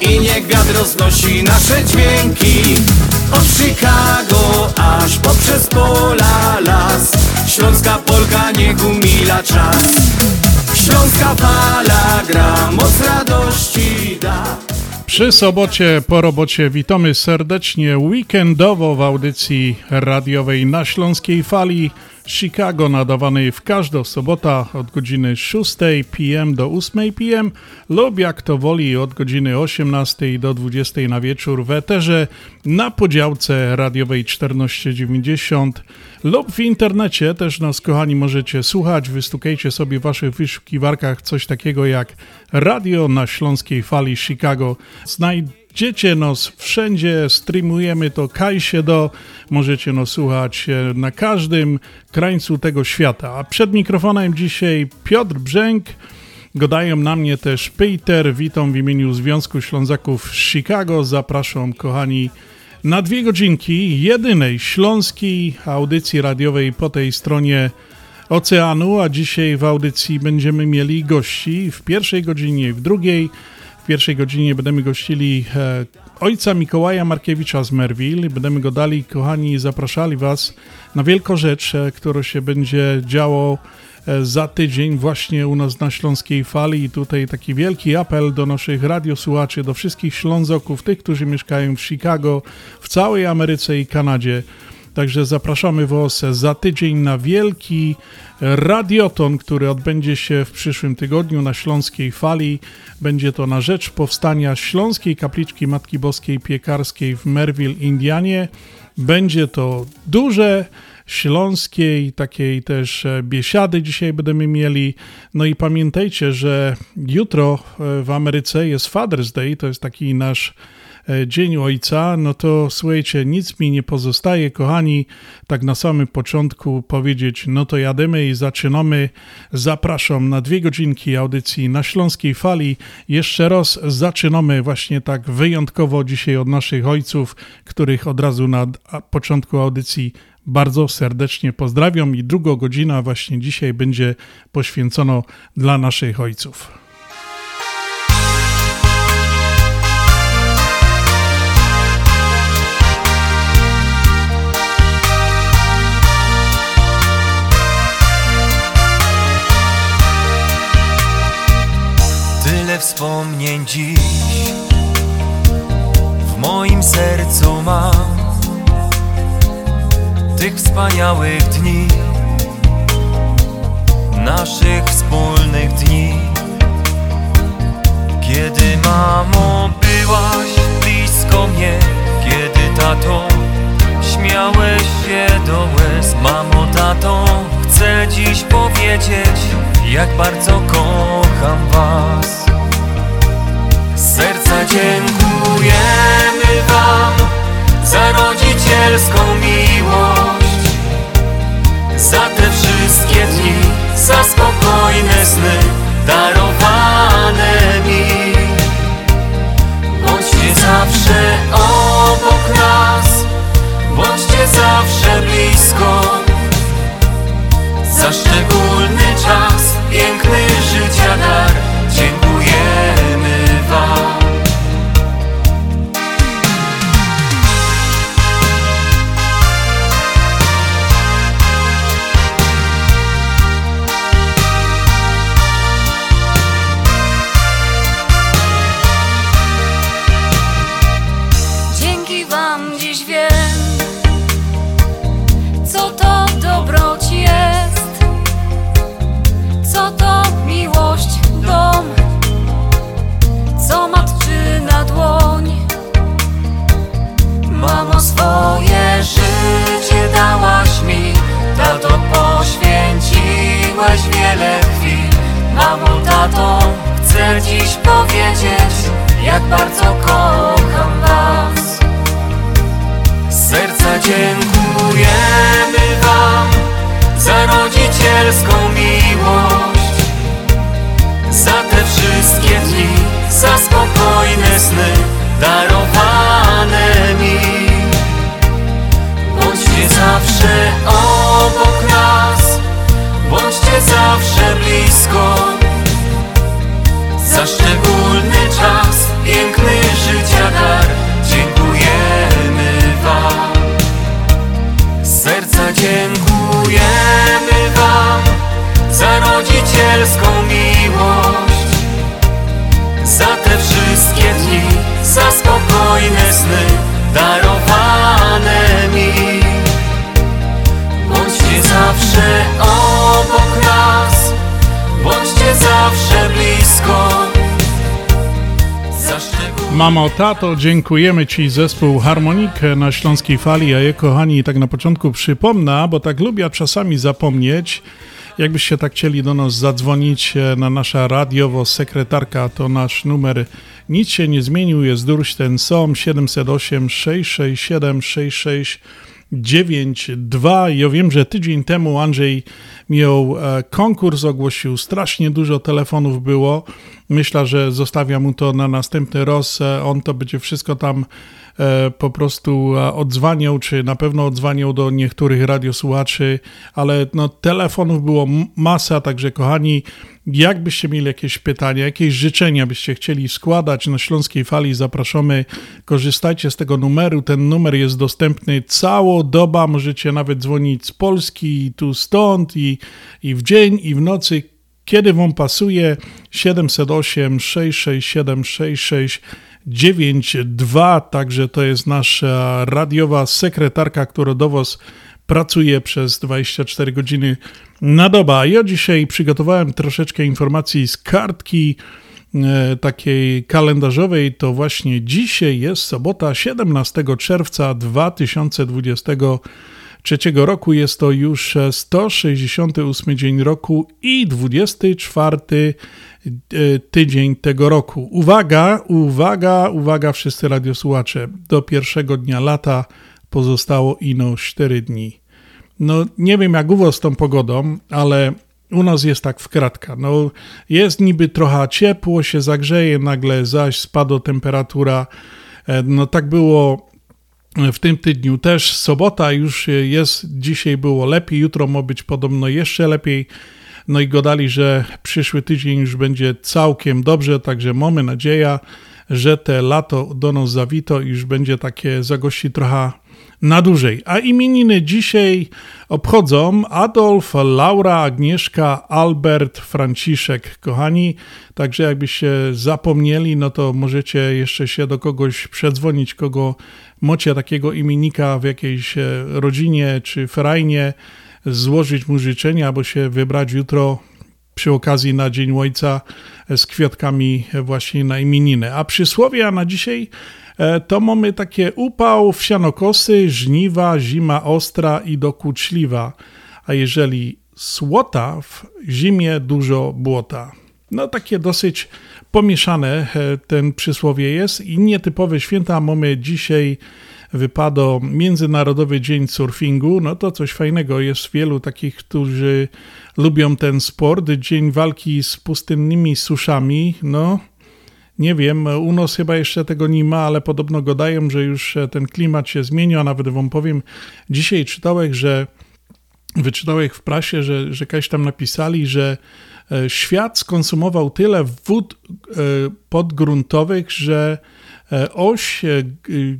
I niech wiatr roznosi nasze dźwięki. Od Chicago aż poprzez pola las. Śląska Polka niech umila czas. Śląska fala gra, moc radości da. Przy sobocie po robocie witamy serdecznie weekendowo w audycji radiowej na Śląskiej Fali Chicago nadawanej w każdą sobotę od godziny 6 pm do 8 pm lub jak to woli od godziny 18 do 20 na wieczór w eterze na podziałce radiowej 1490 lub w internecie też nas kochani możecie słuchać. Wystukajcie sobie w waszych wyszukiwarkach coś takiego jak Radio na Śląskiej Fali Chicago. Znajdziecie nas wszędzie, streamujemy to kaj się do, możecie nas słuchać e, na każdym krańcu tego świata. A przed mikrofonem dzisiaj Piotr Brzęk, Godają na mnie też Peter. Witam w imieniu Związku Ślązaków Chicago. Zapraszam, kochani, na dwie godzinki jedynej śląskiej audycji radiowej po tej stronie oceanu, a dzisiaj w audycji będziemy mieli gości w pierwszej godzinie, w drugiej. W pierwszej godzinie będziemy gościli e, ojca Mikołaja Markiewicza z Merville. Będziemy go dali, kochani, zapraszali Was na wielką rzecz, e, która się będzie działo e, za tydzień właśnie u nas na Śląskiej Fali i tutaj taki wielki apel do naszych radiosłuchaczy, do wszystkich Ślązoków, tych, którzy mieszkają w Chicago, w całej Ameryce i Kanadzie. Także zapraszamy Was za tydzień na wielki radioton, który odbędzie się w przyszłym tygodniu na Śląskiej Fali. Będzie to na rzecz powstania Śląskiej Kapliczki Matki Boskiej Piekarskiej w Merville, Indianie. Będzie to duże śląskiej, takiej też e, biesiady dzisiaj będziemy mieli. No i pamiętajcie, że jutro e, w Ameryce jest Father's Day, to jest taki nasz Dzień Ojca, no to słuchajcie, nic mi nie pozostaje, kochani, tak na samym początku powiedzieć, no to jademy i zaczynamy. Zapraszam na dwie godzinki audycji na Śląskiej Fali. Jeszcze raz zaczynamy właśnie tak wyjątkowo dzisiaj od naszych ojców, których od razu na początku audycji bardzo serdecznie pozdrawiam i druga godzina właśnie dzisiaj będzie poświęcono dla naszych ojców. Wspomnień dziś w moim sercu mam tych wspaniałych dni, naszych wspólnych dni. Kiedy mamo byłaś blisko mnie, kiedy tato śmiałeś się do łez. Mamo, tato, chcę dziś powiedzieć, jak bardzo kocham was. Serca dziękujemy wam za rodzicielską miłość, za te wszystkie dni, za spokojne sny darowane mi. Bądźcie zawsze obok nas, bądźcie zawsze blisko, za szczególny Tato, chcę dziś powiedzieć, jak bardzo kocham Was. Serca dziękujemy Wam za rodzicielską miłość, za te wszystkie dni, za spokojne sny darowane mi. Bądźcie zawsze obok nas, bądźcie zawsze blisko. Za szczególny czas, piękny życia dar Dziękujemy Wam. Z serca dziękujemy Wam Za rodzicielską miłość Za te wszystkie dni, za spokojne sny Mamo, tato, dziękujemy Ci zespół Harmonikę na Śląskiej Fali, a je kochani tak na początku przypomnę, bo tak lubię czasami zapomnieć, jakbyście tak chcieli do nas zadzwonić e, na nasza radiowo sekretarka, to nasz numer nic się nie zmienił, jest durś ten sam 708 667 66 9.2. Ja wiem, że tydzień temu Andrzej miał e, konkurs, ogłosił strasznie dużo telefonów było. Myślę, że zostawia mu to na następny raz. E, On to będzie wszystko tam e, po prostu odzwaniał, czy na pewno odzwaniał do niektórych radiosłuchaczy, ale no, telefonów było masa, także kochani, jakbyście mieli jakieś pytania, jakieś życzenia byście chcieli składać na Śląskiej Fali, zapraszamy, korzystajcie z tego numeru, ten numer jest dostępny. Całą dobę, możecie nawet dzwonić z Polski, i tu stąd, i, i w dzień, i w nocy, kiedy wam pasuje, 708 667 6692, także to jest nasza radiowa sekretarka, która do was pracuje przez 24 godziny na dobę. Ja dzisiaj przygotowałem troszeczkę informacji z kartki e, takiej kalendarzowej. To właśnie dzisiaj jest sobota, 17 czerwca 2023 roku. Jest to już 168 dzień roku i 24 e, tydzień tego roku. Uwaga, uwaga, uwaga, wszyscy radiosłuchacze. Do pierwszego dnia lata pozostało ino 4 dni. No nie wiem jak u was z tą pogodą, ale u nas jest tak w kratka. No jest niby trochę ciepło, się zagrzeje, nagle zaś spadła temperatura. E, No tak było w tym tygodniu też. Sobota już jest, dzisiaj było lepiej, jutro ma być podobno jeszcze lepiej. No i gadali, że przyszły tydzień już będzie całkiem dobrze, także mamy nadzieję, że te lato do nas zawito i już będzie takie zagości trochę na dłużej. A imieniny dzisiaj obchodzą Adolf, Laura, Agnieszka, Albert, Franciszek. Kochani, także jakbyście zapomnieli, no to możecie jeszcze się do kogoś przedzwonić, kogo macie takiego imiennika w jakiejś e, rodzinie czy ferajnie, złożyć mu życzenia, albo się wybrać jutro przy okazji na Dzień Ojca z kwiatkami właśnie na imieniny. A przysłowia na dzisiaj e, to mamy takie upał, wsianokosy, żniwa, zima ostra i dokuczliwa. A jeżeli słota, w zimie dużo błota. No takie dosyć pomieszane e, ten przysłowie jest i nietypowe święta mamy dzisiaj wypadło Międzynarodowy Dzień Surfingu, no to coś fajnego. Jest wielu takich, którzy lubią ten sport. Dzień walki z pustynnymi suszami, no nie wiem, u nas chyba jeszcze tego nie ma, ale podobno gadają, że już ten klimat się zmienił, a nawet wam powiem, dzisiaj czytałem, że wyczytałem w prasie, że, że kiedyś tam napisali, że e, świat skonsumował tyle wód e, podgruntowych, że e, oś e,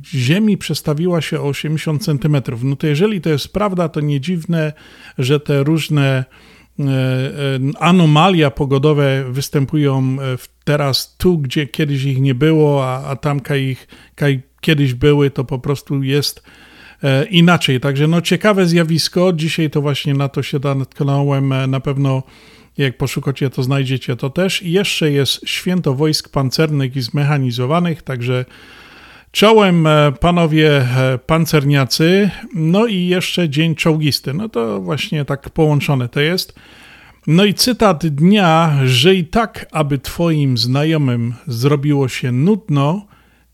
Ziemi przestawiła się o 80 cm. No to jeżeli to jest prawda, to nie dziwne, że te różne e, e, anomalia pogodowe występują e, teraz tu, gdzie kiedyś ich nie było, a, a tam, ich kiedyś były, to po prostu jest e, inaczej. Także no ciekawe zjawisko. Dzisiaj to właśnie na to się natknąłem. E, Na pewno jak poszukacie, to znajdziecie to też. I jeszcze jest Święto Wojsk Pancernych i Zmechanizowanych, także czołem e, panowie e, pancerniacy. No i jeszcze Dzień Czołgisty. No to właśnie tak połączone to jest. No i cytat dnia: Żyj tak, aby twoim znajomym zrobiło się nudno,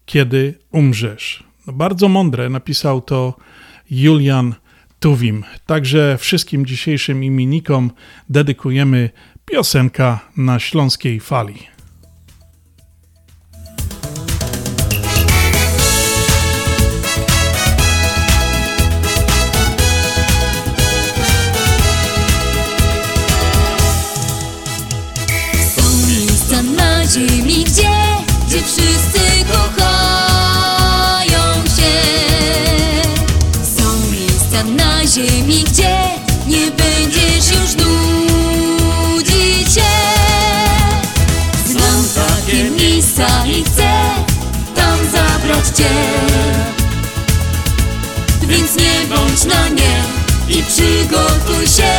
kiedy umrzesz. No bardzo mądre napisał to Julian Tuwim. Także wszystkim dzisiejszym imiennikom dedykujemy piosenka na śląskiej fali. Ziemi, gdzie, gdzie wszyscy kochają się. Są miejsca na ziemi, gdzie nie będziesz już nudzić się. Znam takie miejsca i chcę tam zabrać cię. Więc nie bądź na nie i przygotuj się,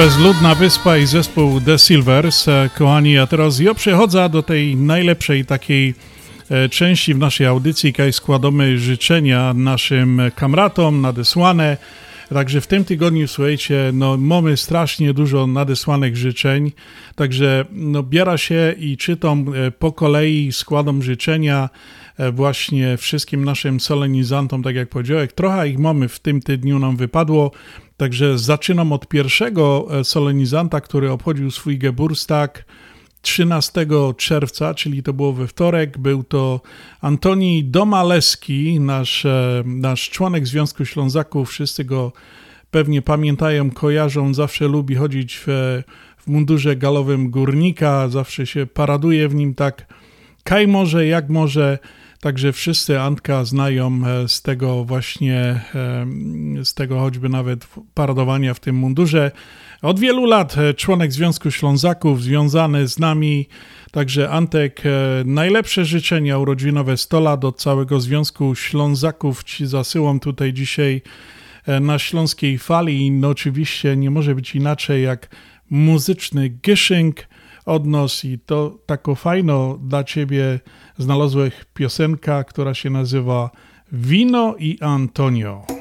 Bezludna Wyspa i zespół The Silvers. E, Kochani, a teraz ja przechodzę do tej najlepszej takiej e, części w naszej audycji, kaj składamy życzenia naszym kamratom nadesłane. Także w tym tygodniu, słuchajcie, no mamy strasznie dużo nadesłanych życzeń, także no biera się i czytam e, po kolei, składam życzenia właśnie wszystkim naszym solenizantom, tak jak powiedziałem. Trochę ich mamy w tym tygodniu nam wypadło, Także zaczynam od pierwszego e, solenizanta, który obchodził swój Geburstag 13 czerwca, czyli to było we wtorek. Był to Antoni Domaleski, nasz, e, nasz członek Związku Ślązaków. Wszyscy go pewnie pamiętają, kojarzą. Zawsze lubi chodzić w, w mundurze galowym górnika, zawsze się paraduje w nim tak kaj może, jak może. Także wszyscy Antka znają e, z tego właśnie, e, z tego choćby nawet paradowania w tym mundurze. Od wielu lat e, członek Związku Ślązaków, związany z nami. Także Antek, najlepsze życzenia urodzinowe 100 lat od całego Związku Ślązaków Ci zasyłam tutaj dzisiaj na śląskiej fali. No oczywiście nie może być inaczej jak muzyczny gyszynk od nas i to tako fajno dla Ciebie znalazłeś piosenka, która się nazywa Wino i Antonio.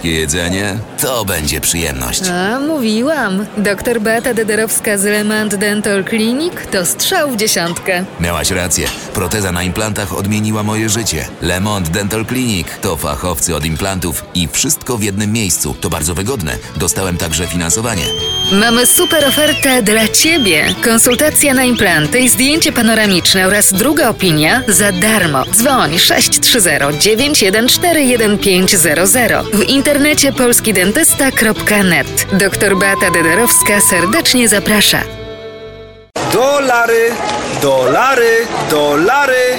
Polskie jedzenie przyjemność. A, mówiłam. Doktor Beata Dederowska z Lemant Dental Clinic to strzał w dziesiątkę. Miałaś rację. Proteza na implantach odmieniła moje życie. Lemont Dental Clinic to fachowcy od implantów i wszystko w jednym miejscu. To bardzo wygodne. Dostałem także finansowanie. Mamy super ofertę dla Ciebie. Konsultacja na implanty i zdjęcie panoramiczne oraz druga opinia za darmo. Dzwoń 630 914 1500. W internecie polskidentysta.net. Doktor Beata Dederowska serdecznie zaprasza. Dolary, dolary, dolary,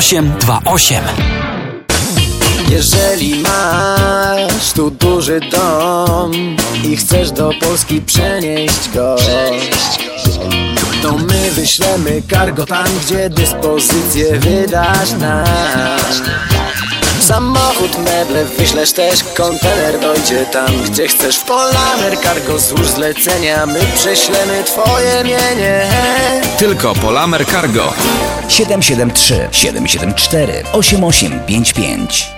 0828. Jeżeli masz tu duży dom i chcesz do Polski przenieść go, to my wyślemy cargo tam, gdzie dyspozycję wydasz nam. Samochód, meble wyślesz też, kontener dojdzie tam, gdzie chcesz. W Polamer Cargo złóż zlecenia, my prześlemy twoje mienie. Tylko Polamer Cargo. 773 774 8855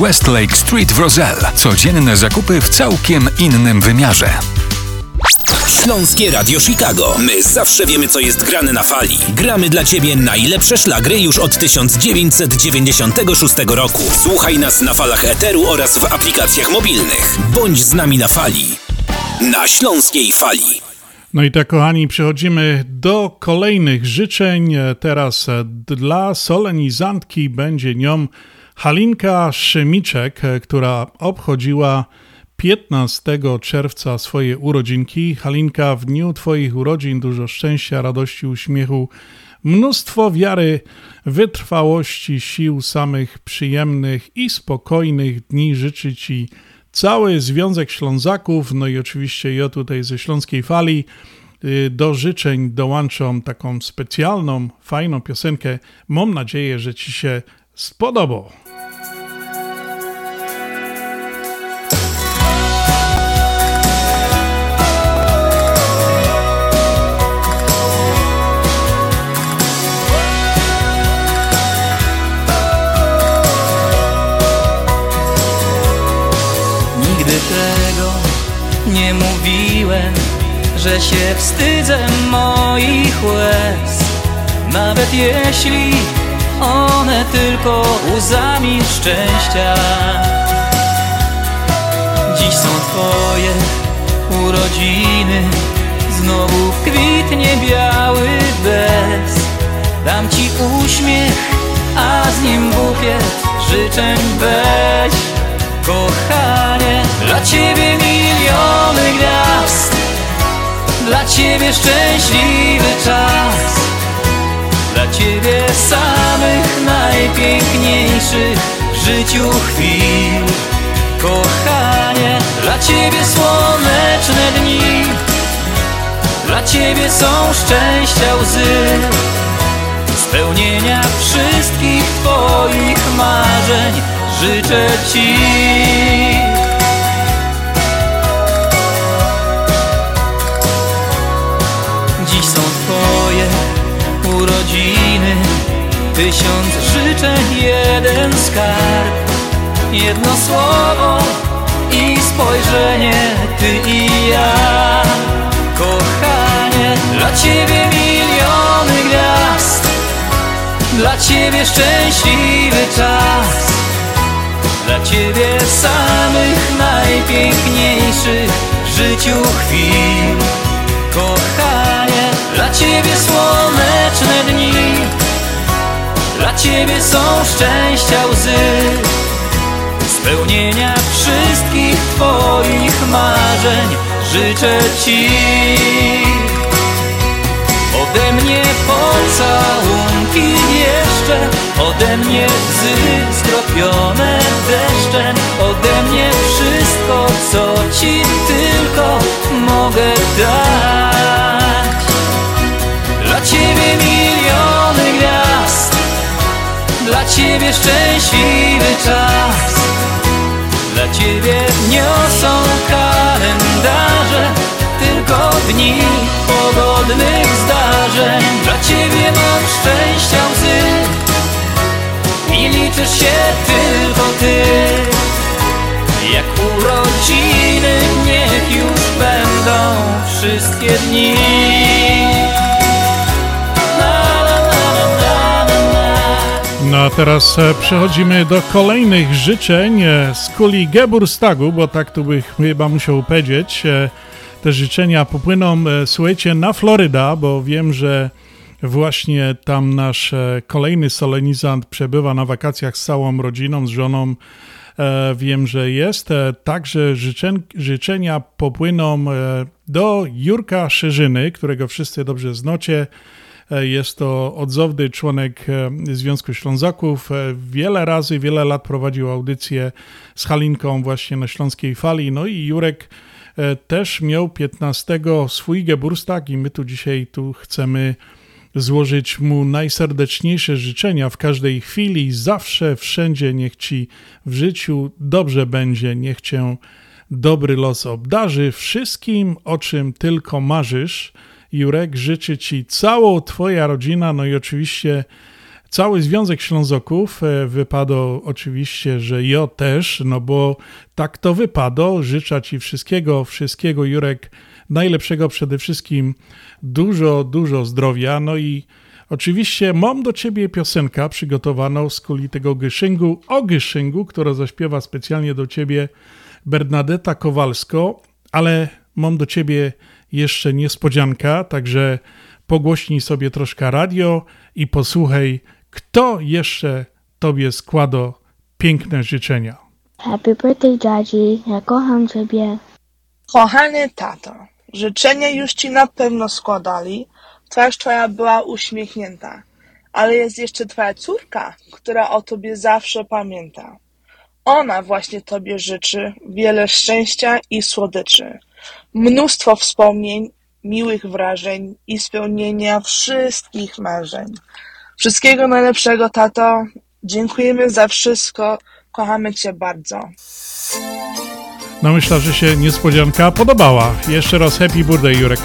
West Lake Street w Roselle. Codzienne zakupy w całkiem innym wymiarze. Śląskie Radio Chicago. My zawsze wiemy, co jest grane na fali. Gramy dla Ciebie najlepsze szlagry już od 1996 roku. Słuchaj nas na falach Eteru oraz w aplikacjach mobilnych. Bądź z nami na fali. Na Śląskiej Fali. No i tak, kochani, przechodzimy do kolejnych życzeń. Teraz dla solenizantki będzie nią Halinka Szymiczek, która obchodziła 15 czerwca swoje urodzinki. Halinka, w dniu Twoich urodzin dużo szczęścia, radości, uśmiechu, mnóstwo wiary, wytrwałości, sił samych przyjemnych i spokojnych dni życzy Ci cały Związek Ślązaków, no i oczywiście ja tutaj ze Śląskiej Fali. Do życzeń dołączam taką specjalną, fajną piosenkę. Mam nadzieję, że Ci się spodoba. Że się wstydzę moich łez, nawet jeśli one tylko łzami szczęścia. Dziś są Twoje urodziny, znowu kwitnie biały bez. Dam Ci uśmiech, a z nim bukiet życzeń weź. Kochanie, dla Ciebie miliony gwiazd, dla Ciebie szczęśliwy czas. Dla Ciebie samych najpiękniejszych w życiu chwil. Kochanie, dla Ciebie słoneczne dni. Dla Ciebie są szczęścia łzy. Spełnienia wszystkich Twoich marzeń życzę Ci Tysiąc życzeń, jeden skarb. Jedno słowo i spojrzenie Ty i ja. Kochanie, dla Ciebie miliony gwiazd. Dla Ciebie szczęśliwy czas. Dla Ciebie samych najpiękniejszych w życiu chwil. Kochanie, dla Ciebie słoneczne dni Dla Ciebie są szczęścia łzy Spełnienia wszystkich Twoich marzeń. Życzę Ci Ode mnie pocałunki jeszcze Ode mnie łzy skropione deszczem Ode mnie wszystko, co Ci tylko mogę dać Ciebie szczęśliwy czas. Dla Ciebie niosą kalendarze Tylko dni pogodnych zdarzeń. Dla Ciebie mam szczęścia łzy I liczysz się tylko Ty. Jak urodziny niech już będą wszystkie dni No a teraz e, przechodzimy do kolejnych życzeń e, z kuli Geburstagu, bo tak tu bych chyba musiał powiedzieć. E, Te życzenia popłyną, słuchajcie, na Floryda, bo wiem, że właśnie tam nasz kolejny solenizant przebywa na wakacjach z całą rodziną, z żoną. Wiem, że jest. Także życzen, życzenia popłyną do Jurka Szerzyny, którego wszyscy dobrze znacie. E, Jest to odzowny członek e, Związku Ślązaków. E, Wiele razy, wiele lat prowadził audycję z Halinką właśnie na Śląskiej Fali. No i Jurek też miał 15 swój Geburstag i my tu dzisiaj tu chcemy złożyć mu najserdeczniejsze życzenia w każdej chwili, zawsze, wszędzie. Niech ci w życiu dobrze będzie, niech cię dobry los obdarzy wszystkim, o czym tylko marzysz. Jurek, życzy ci całą twoja rodzina, no i oczywiście cały Związek Ślązoków. E, Wypadło oczywiście, że ja też, no bo tak to wypadło. Życzę ci wszystkiego, wszystkiego, Jurek, najlepszego przede wszystkim, dużo, dużo zdrowia. No i oczywiście mam do ciebie piosenkę przygotowaną z kuli tego Gyszyngu, o Gyszyngu, która zaśpiewa specjalnie do ciebie Bernadetta Kowalsko, ale mam do ciebie jeszcze niespodzianka, także pogłośnij sobie troszkę radio i posłuchaj, kto jeszcze tobie składa piękne życzenia. Happy birthday, Daddy. Ja kocham ciebie. Kochany tato, życzenia już ci na pewno składali. Twarz twoja była uśmiechnięta. Ale jest jeszcze twoja córka, która o tobie zawsze pamięta. Ona właśnie tobie życzy wiele szczęścia i słodyczy. Mnóstwo wspomnień, miłych wrażeń i spełnienia wszystkich marzeń. Wszystkiego najlepszego, tato. Dziękujemy za wszystko. Kochamy cię bardzo. No myślę, że się niespodzianka podobała. Jeszcze raz happy birthday, Jurek.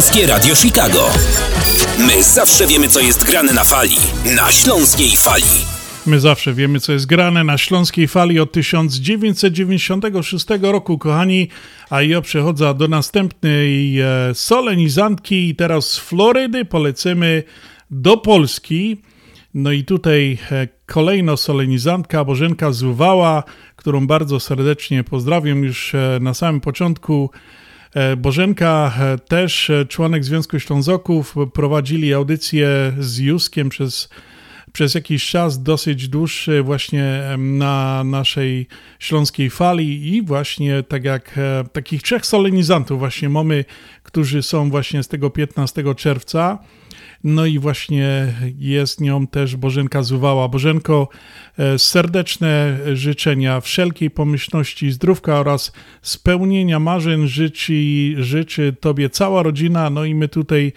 Śląskie Radio Chicago. My zawsze wiemy, co jest grane na fali. Na Śląskiej Fali. My zawsze wiemy, co jest grane na Śląskiej Fali od 1996 roku, kochani. A ja przechodzę do następnej e, solenizantki i teraz z Florydy polecimy do Polski. No i tutaj e, kolejno solenizantka Bożenka Zuwała, którą bardzo serdecznie pozdrawiam już e, na samym początku. E, Bożenka, e, też e, członek Związku Ślązoków, prowadzili audycję z Juskiem przez, przez jakiś czas dosyć dłuższy właśnie na naszej śląskiej fali i właśnie tak jak takich trzech solenizantów właśnie mamy, którzy są właśnie z tego 15 czerwca. No i właśnie jest nią też Bożenka Zuwała. Bożenko, e, serdeczne życzenia, wszelkiej pomyślności, zdrówka oraz spełnienia marzeń życzy, życzy Tobie cała rodzina, no i my tutaj,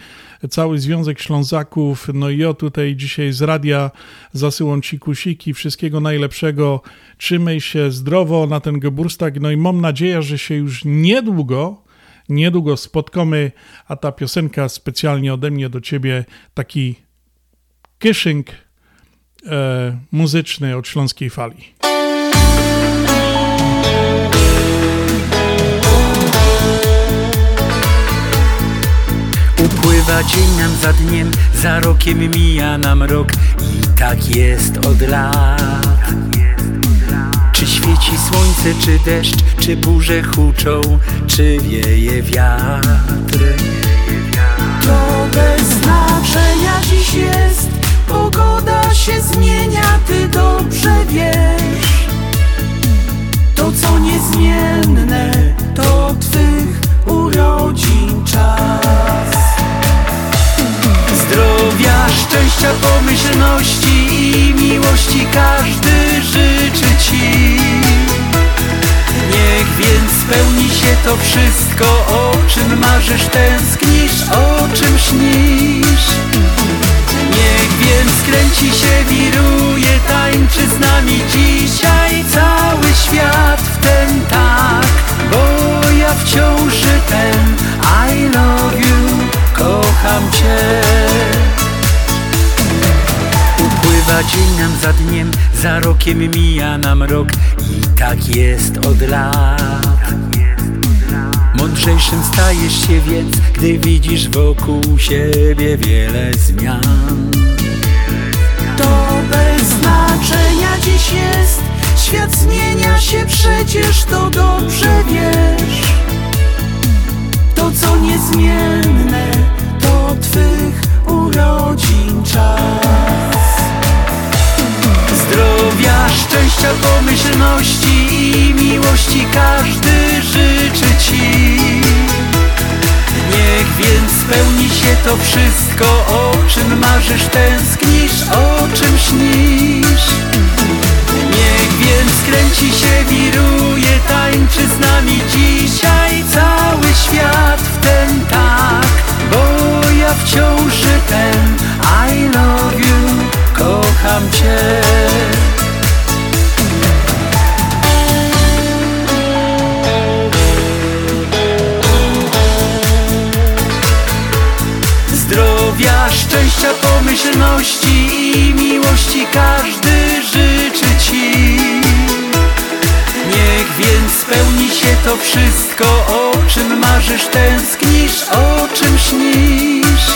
cały Związek Ślązaków, no i ja tutaj dzisiaj z radia zasyłam Ci kusiki, wszystkiego najlepszego, trzymaj się zdrowo na ten Geburstag, no i mam nadzieję, że się już niedługo niedługo spotkamy, a ta piosenka specjalnie ode mnie do ciebie, taki kishing e, muzyczny od Śląskiej Fali. Upływa dzień nam za dniem, za rokiem mija nam rok i tak jest od lat. Czy świeci słońce, czy deszcz, czy burze huczą, czy wieje wiatr? To bez znaczenia dziś jest, pogoda się zmienia, ty dobrze wiesz. To co niezmienne, to twych urodzin czas. Zdrowia, szczęścia, pomyślności i miłości każdy życzy Ci. Niech więc spełni się to wszystko, o czym marzysz, tęsknisz, o czym śnisz. Niech więc kręci się, wiruje, tańczy z nami dzisiaj cały świat w ten tak, bo ja wciąż ten I love you, kocham Cię. Upływa dzień nam za dniem, za rokiem mija nam rok i tak jest od lat. Mądrzejszym stajesz się więc, gdy widzisz wokół siebie wiele zmian. To bez znaczenia dziś jest, świat zmienia się przecież, to dobrze wiesz. To co niezmienne, to twych urodzin czas. Zdrowia, szczęścia, pomyślności i miłości każdy życzy Ci. Niech więc spełni się to wszystko, o czym marzysz, tęsknisz, o czym śnisz. Więc kręci się, wiruje, tańczy z nami dzisiaj cały świat w ten tak, bo ja wciąż ten I love you, kocham Cię. Zdrowia, szczęścia, pomyślności i miłości każdy życzy więc spełni się to wszystko, o czym marzysz, tęsknisz, o czym śnisz.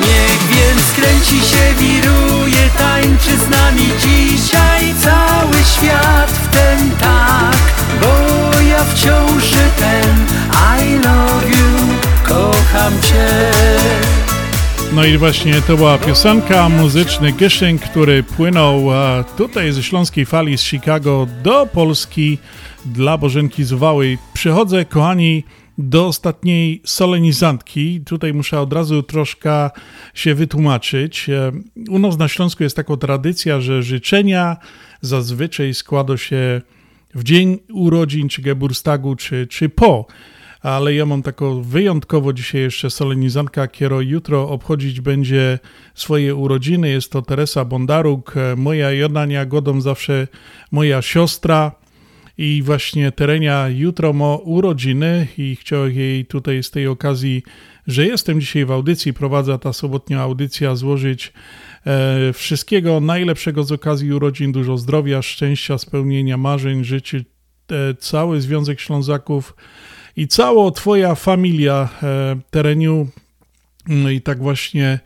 Niech więc kręci się, wiruje, tańczy z nami dzisiaj cały świat w ten tak, bo ja wciąż ten I love you, kocham Cię. No i właśnie to była piosenka, muzyczny Gyszyn, który płynął e, tutaj ze Śląskiej Fali z Chicago do Polski dla Bożenki Zuwały. Przychodzę, kochani, do ostatniej solenizantki. Tutaj muszę od razu troszkę się wytłumaczyć. E, U nas na Śląsku jest taka tradycja, że życzenia zazwyczaj składa się w dzień urodzin, czy Geburstagu, czy, czy po ale ja mam taką wyjątkowo dzisiaj jeszcze solenizantka, która jutro obchodzić będzie swoje urodziny. Jest to Teresa Bondaruk, moja Jodania Godą zawsze moja siostra i właśnie Terenia jutro ma urodziny i chciałem jej tutaj z tej okazji, że jestem dzisiaj w audycji, prowadzę ta sobotnia audycja, złożyć e, wszystkiego najlepszego z okazji urodzin, dużo zdrowia, szczęścia, spełnienia marzeń, życzy e, cały Związek Ślązaków i cała twoja familia e, Tereniu. No i tak właśnie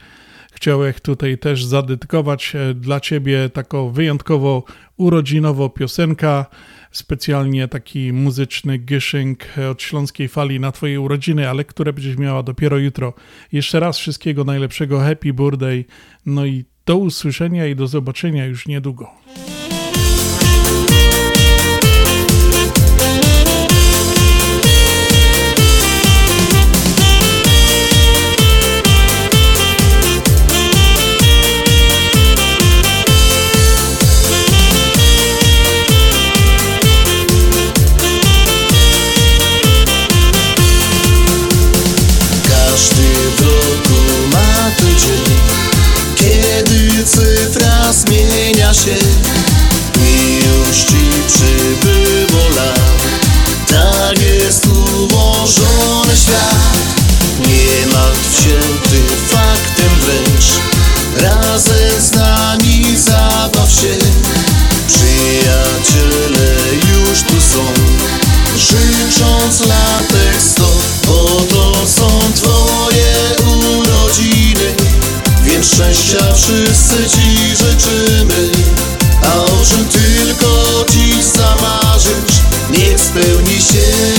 chciałem tutaj też zadedykować e, dla ciebie taką wyjątkowo urodzinowo piosenka specjalnie taki muzyczny gyszynk od Śląskiej Fali na Twoje urodziny, ale które będziesz miała dopiero jutro. Jeszcze raz wszystkiego najlepszego, happy birthday, no i do usłyszenia i do zobaczenia już niedługo. Zmienia się. I już ci przybyło lat. Tak jest ułożony świat. Nie martw się ty faktem wręcz. Razem z nami zabaw się. Przyjaciele już tu są. Życząc latek sto. Bo to są twoje urodziny Więc szczęścia wszyscy ci życzymy A o czym tylko dziś zamarzysz Niech spełni się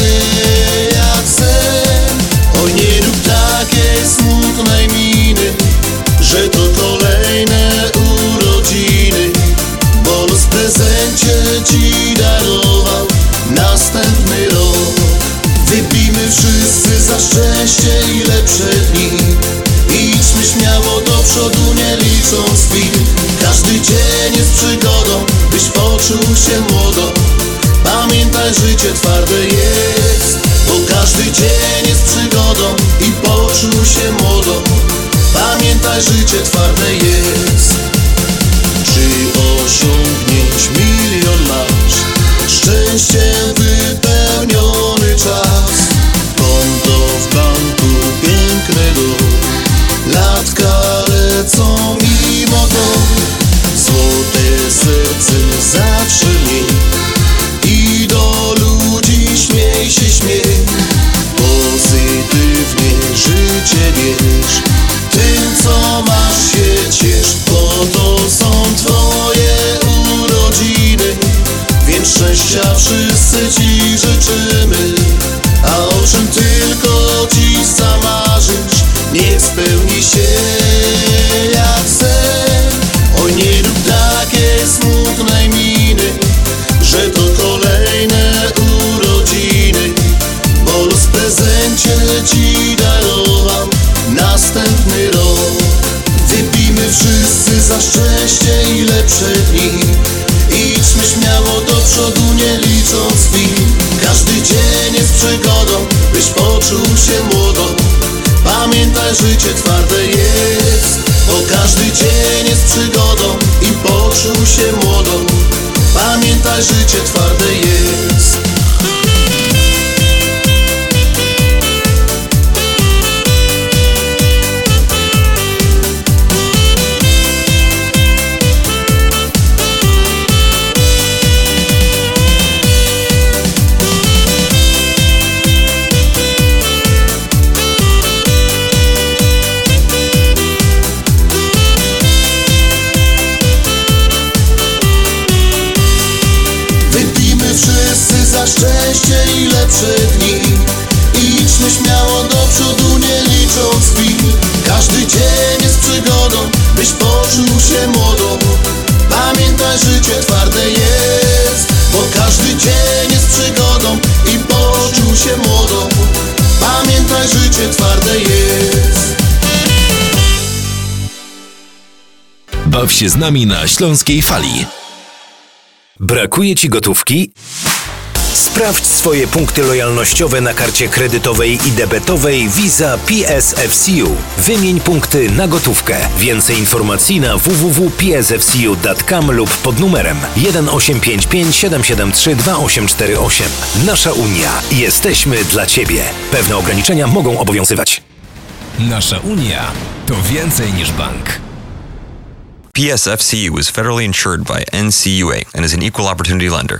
się z nami na Śląskiej Fali. Brakuje Ci gotówki? Sprawdź swoje punkty lojalnościowe na karcie kredytowej i debetowej Visa PSFCU. Wymień punkty na gotówkę. Więcej informacji na www.psfcu.com lub pod numerem 1855 773 2848. Nasza Unia. Jesteśmy dla Ciebie. Pewne ograniczenia mogą obowiązywać. Nasza Unia to więcej niż bank. PSFCU is federally insured by NCUA and is an equal opportunity lender.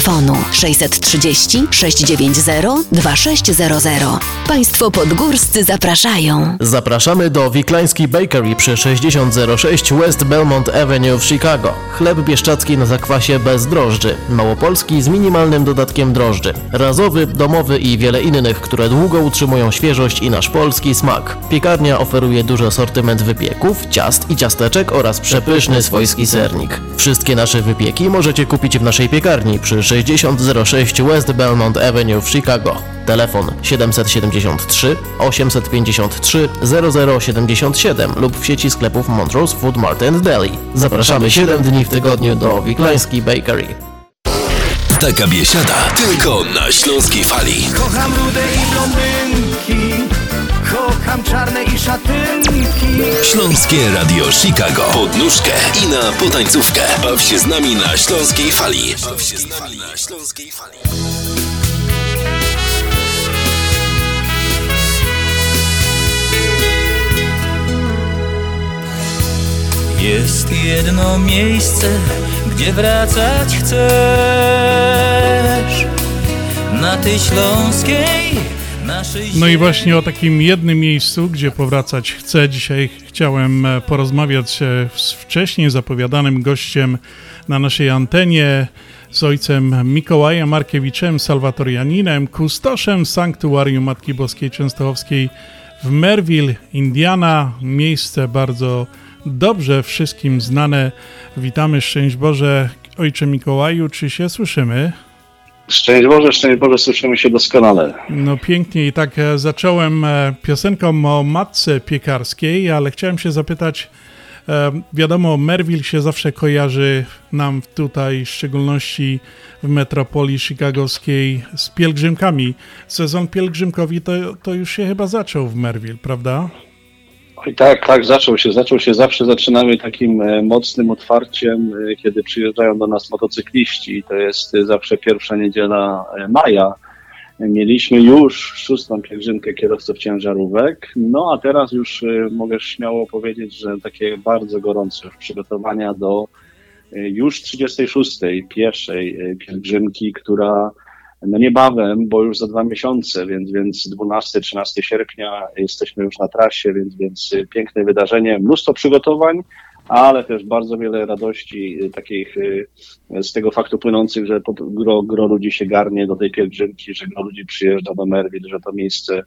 630 690 2600. Państwo podgórscy zapraszają. Zapraszamy do Wiklański Bakery przy 6006 West Belmont Avenue w Chicago. Chleb bieszczacki na zakwasie bez drożdży. Małopolski z minimalnym dodatkiem drożdży. Razowy, domowy i wiele innych, które długo utrzymują świeżość i nasz polski smak. Piekarnia oferuje duży asortyment wypieków, ciast i ciasteczek oraz przepyszny swojski sernik. Wszystkie nasze wypieki możecie kupić w naszej piekarni przy 6006 West Belmont Avenue w Chicago. Telefon 773 853 0077 lub w sieci sklepów Montrose Food Mart and Deli. Zapraszamy 7 dni w tygodniu do Wiklański Bakery. Taka biesiada tylko na Śląskiej Fali. Kocham rude i blondynki Kocham czarne i szatynki Śląskie Radio Chicago. Pod nóżkę i na potańcówkę. Baw się z nami na Śląskiej Fali. Baw się z nami na Śląskiej Fali. Jest jedno miejsce, gdzie wracać chcesz Na tej śląskiej, No i właśnie o takim jednym miejscu, gdzie powracać chcę. Dzisiaj chciałem e, porozmawiać e, z wcześniej zapowiadanym gościem na naszej antenie, z ojcem Mikołajem Markiewiczem, salwatorianinem, kustoszem Sanktuarium Matki Boskiej Częstochowskiej w Merville, Indiana. Miejsce bardzo dobrze wszystkim znane. Witamy, szczęść Boże. Ojcze Mikołaju, czy się słyszymy? Szczęść Boże, szczęść Boże, słyszymy się doskonale. No pięknie i tak e, zacząłem e, piosenką o matce piekarskiej, ale chciałem się zapytać, e, wiadomo, Merville się zawsze kojarzy nam tutaj, w szczególności w metropolii chicagowskiej, z pielgrzymkami. Sezon pielgrzymkowi to, to już się chyba zaczął w Merville, prawda? I tak, tak, zaczął się. Zaczął się zawsze, zaczynamy takim e, mocnym otwarciem, e, kiedy przyjeżdżają do nas motocykliści. To jest e, zawsze pierwsza niedziela maja. Mieliśmy już szóstą pielgrzymkę kierowców ciężarówek, no a teraz już mogę śmiało powiedzieć, że takie bardzo gorące przygotowania do już 36. pierwszej pielgrzymki, która no niebawem, bo już za dwa miesiące, więc, więc 12-13 sierpnia jesteśmy już na trasie, więc, więc piękne wydarzenie, mnóstwo przygotowań, ale też bardzo wiele radości takich y, z tego faktu płynących, że gro, gro ludzi się garnie do tej pielgrzymki, że gro ludzi przyjeżdża do Merwil, że to miejsce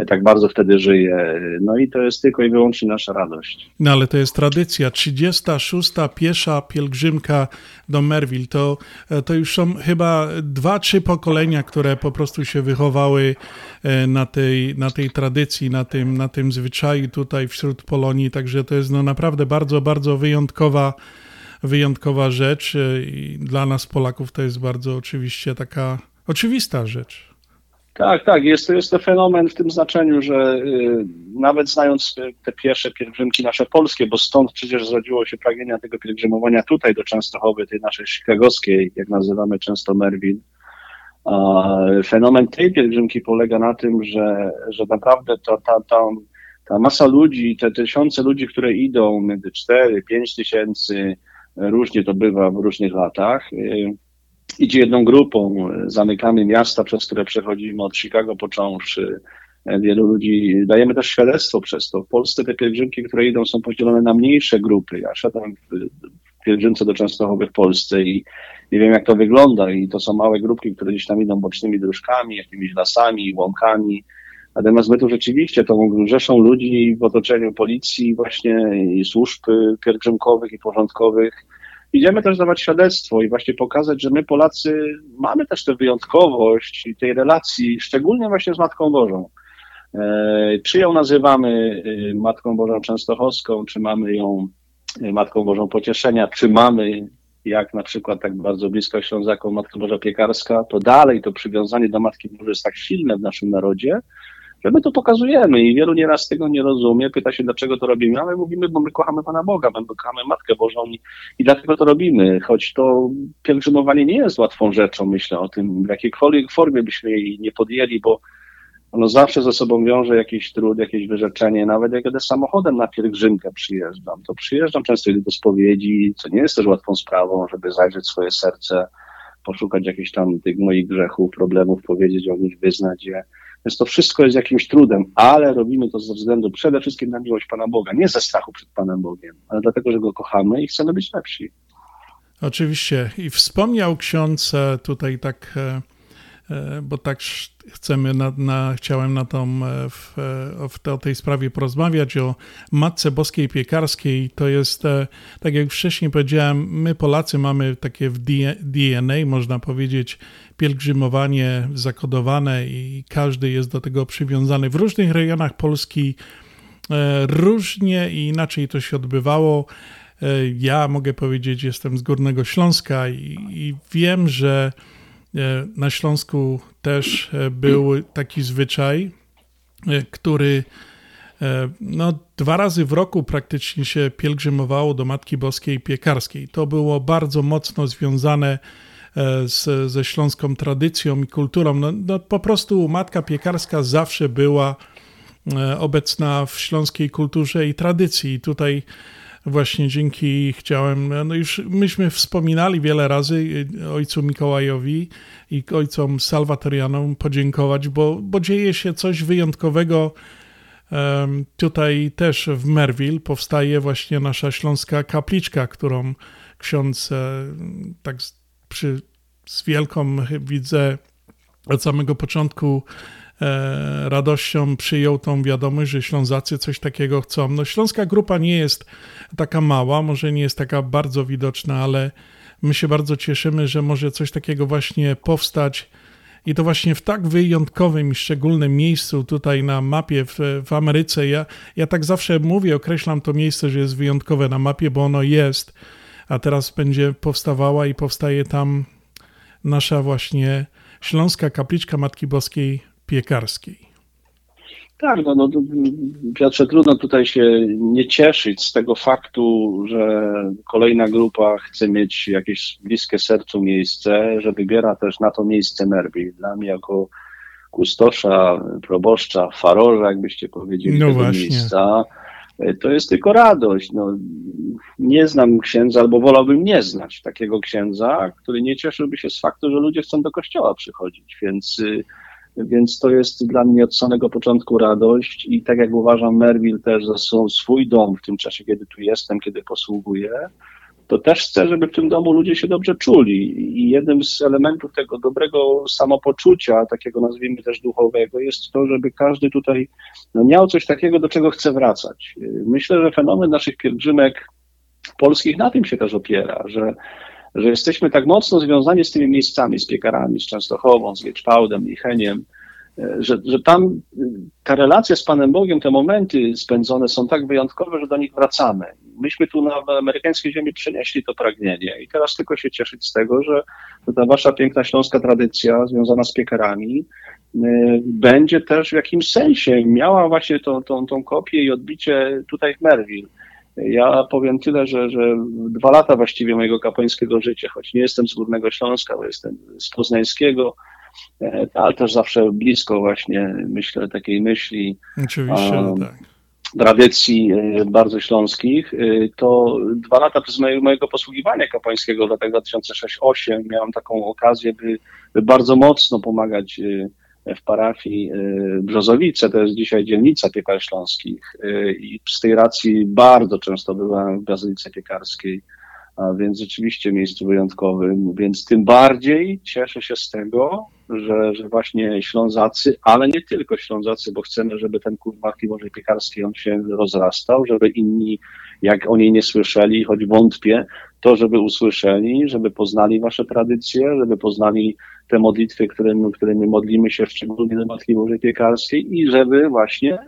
y, tak bardzo wtedy żyje. No i to jest tylko i wyłącznie nasza radość. No ale to jest tradycja. 36. piesza pielgrzymka do Merville. To, e, to już są chyba dwa, trzy pokolenia, które po prostu się wychowały e, na tej, na tej tradycji, na tym, na tym zwyczaju tutaj wśród Polonii. Także to jest no naprawdę bardzo, bardzo wyjątkowa, wyjątkowa rzecz. e, I dla nas Polaków to jest bardzo oczywiście taka oczywista rzecz. Tak, tak, jest to, jest to fenomen w tym znaczeniu, że y, nawet znając te pierwsze pielgrzymki nasze polskie, bo stąd przecież zrodziło się pragnienia tego pielgrzymowania tutaj do Częstochowy, tej naszej chicagowskiej, jak nazywamy często Merwin, A fenomen tej pielgrzymki polega na tym, że, że naprawdę ta, ta, ta, ta masa ludzi, te tysiące ludzi, które idą, między 4, 5 tysięcy, różnie to bywa w różnych latach, y, idzie jedną grupą, zamykamy miasta, przez które przechodzimy od Chicago począwszy, wielu ludzi, dajemy też świadectwo przez to. W Polsce te pielgrzymki, które idą, są podzielone na mniejsze grupy. Ja szedłem w pielgrzymce do Częstochowy w Polsce i nie wiem, jak to wygląda. I to są małe grupki, które gdzieś tam idą bocznymi dróżkami, jakimiś lasami, łąkami. Natomiast my tu rzeczywiście tą rzeszą ludzi w otoczeniu policji, właśnie i służb pielgrzymkowych i porządkowych. Idziemy też dawać świadectwo i właśnie pokazać, że my Polacy mamy też tę wyjątkowość tej relacji, szczególnie właśnie z Matką Bożą. E, czy ją nazywamy e, Matką Bożą Częstochowską, czy mamy ją e, Matką Bożą Pocieszenia, czy mamy, jak na przykład tak bardzo blisko Ślązaką, Matka Boża Piekarska, to dalej to przywiązanie do Matki Bożej jest tak silne w naszym narodzie, że my to pokazujemy i wielu nieraz tego nie rozumie, pyta się, dlaczego to robimy, a my mówimy, bo my kochamy Pana Boga, my kochamy Matkę Bożą i, i dlatego to robimy, choć to pielgrzymowanie nie jest łatwą rzeczą, myślę o tym, w jakiejkolwiek formie byśmy jej nie podjęli, bo ono zawsze ze sobą wiąże jakiś trud, jakieś wyrzeczenie. Nawet jak jadę samochodem na pielgrzymkę przyjeżdżam, to przyjeżdżam często do spowiedzi, co nie jest też łatwą sprawą, żeby zajrzeć swoje serce, poszukać jakichś tam tych moich grzechów, problemów, powiedzieć o nich, wyznać je. Więc to wszystko jest jakimś trudem, ale robimy to ze względu przede wszystkim na miłość Pana Boga, nie ze strachu przed Panem Bogiem, ale dlatego, że Go kochamy i chcemy być lepsi. Oczywiście. I wspomniał ksiądz e, tutaj tak e, bo tak chcemy, na, na, chciałem na tą, e, w, e, w, o tej sprawie porozmawiać, o Matce Boskiej Piekarskiej. To jest, tak jak wcześniej powiedziałem, my Polacy mamy takie w DNA, można powiedzieć, pielgrzymowanie zakodowane i każdy jest do tego przywiązany. W różnych rejonach Polski różnie i inaczej to się odbywało. Ja mogę powiedzieć, jestem z Górnego Śląska i, i wiem, że E, na Śląsku też e, był taki zwyczaj, e, który no, dwa razy w roku praktycznie się pielgrzymowało do Matki Boskiej Piekarskiej. To było bardzo mocno związane z, ze śląską tradycją i kulturą. No, no, po prostu Matka Piekarska zawsze była obecna w śląskiej kulturze i tradycji. Tutaj właśnie dzięki chciałem, no już myśmy wspominali wiele razy ojcu Mikołajowi i ojcom salwatorianom podziękować, bo, bo dzieje się coś wyjątkowego. Tutaj też w Merville powstaje właśnie nasza śląska kapliczka, którą ksiądz e, tak przy, z wielką widzę od samego początku radością przyjął tą wiadomość, że Ślązacy coś takiego chcą. No, Śląska grupa nie jest taka mała, może nie jest taka bardzo widoczna, ale my się bardzo cieszymy, że może coś takiego właśnie powstać. I to właśnie w tak wyjątkowym i szczególnym miejscu tutaj na mapie w, w Ameryce. Ja, ja tak zawsze mówię, określam to miejsce, że jest wyjątkowe na mapie, bo ono jest, a teraz będzie powstawała i powstaje tam nasza właśnie Śląska Kapliczka Matki Boskiej piekarskiej. Tak, no, no Piotrze, trudno tutaj się nie cieszyć z tego faktu, że kolejna grupa chce mieć jakieś bliskie sercu miejsce, że wybiera też na to miejsce Merbi. Dla mnie jako kustosza, proboszcza, farorza, jakbyście powiedzieli, no tego właśnie. miejsca, to jest tylko radość. No, nie znam księdza, albo wolałbym nie znać takiego księdza, który nie cieszyłby się z faktu, że ludzie chcą do kościoła przychodzić, więc y, więc to jest dla mnie od samego początku radość i tak jak uważam Merville też za swój dom w tym czasie, kiedy tu jestem, kiedy posługuję, to też chcę, żeby w tym domu ludzie się dobrze czuli. I jednym z elementów tego dobrego samopoczucia, takiego nazwijmy też duchowego, jest to, żeby każdy tutaj no, miał coś takiego, do czego chce wracać. Myślę, że fenomen naszych pielgrzymek polskich na tym się też opiera, że że jesteśmy tak mocno związani z tymi miejscami, z piekarami, z Częstochową, z Wieczpałdem, Licheniem, e, że, że tam e, ta relacja z Panem Bogiem, te momenty spędzone są tak wyjątkowe, że do nich wracamy. Myśmy tu na amerykańskiej ziemi przenieśli to pragnienie i teraz tylko się cieszyć z tego, że ta wasza piękna śląska tradycja związana z piekarami e, będzie też w jakimś sensie miała właśnie tą, tą, tą kopię i odbicie tutaj w Merville. Ja powiem tyle, że, że dwa lata właściwie mojego kapłańskiego życia, choć nie jestem z Górnego Śląska, bo jestem z Poznańskiego, e, ale też zawsze blisko właśnie, myślę, takiej myśli. Oczywiście, um, tak tradycji e, bardzo śląskich, e, to dwa lata przez mojego posługiwania kapłańskiego w latach 2006-2008 miałem taką okazję, by, by, bardzo mocno pomagać w parafii Brzozowice, to jest dzisiaj dzielnica piekar śląskich i z tej racji bardzo często byłem w Bazylice Piekarskiej, więc rzeczywiście miejscu wyjątkowym, więc tym bardziej cieszę się z tego, że, że właśnie Ślązacy, ale nie tylko Ślązacy, bo chcemy, żeby ten kult marki Bożej Piekarskiej on się rozrastał, żeby inni, jak o niej nie słyszeli, choć wątpię, to żeby usłyszeli, żeby poznali wasze tradycje, żeby poznali te modlitwy, którymi, którymi modlimy się szczególnie do Matki Bożej Piekarskiej i żeby właśnie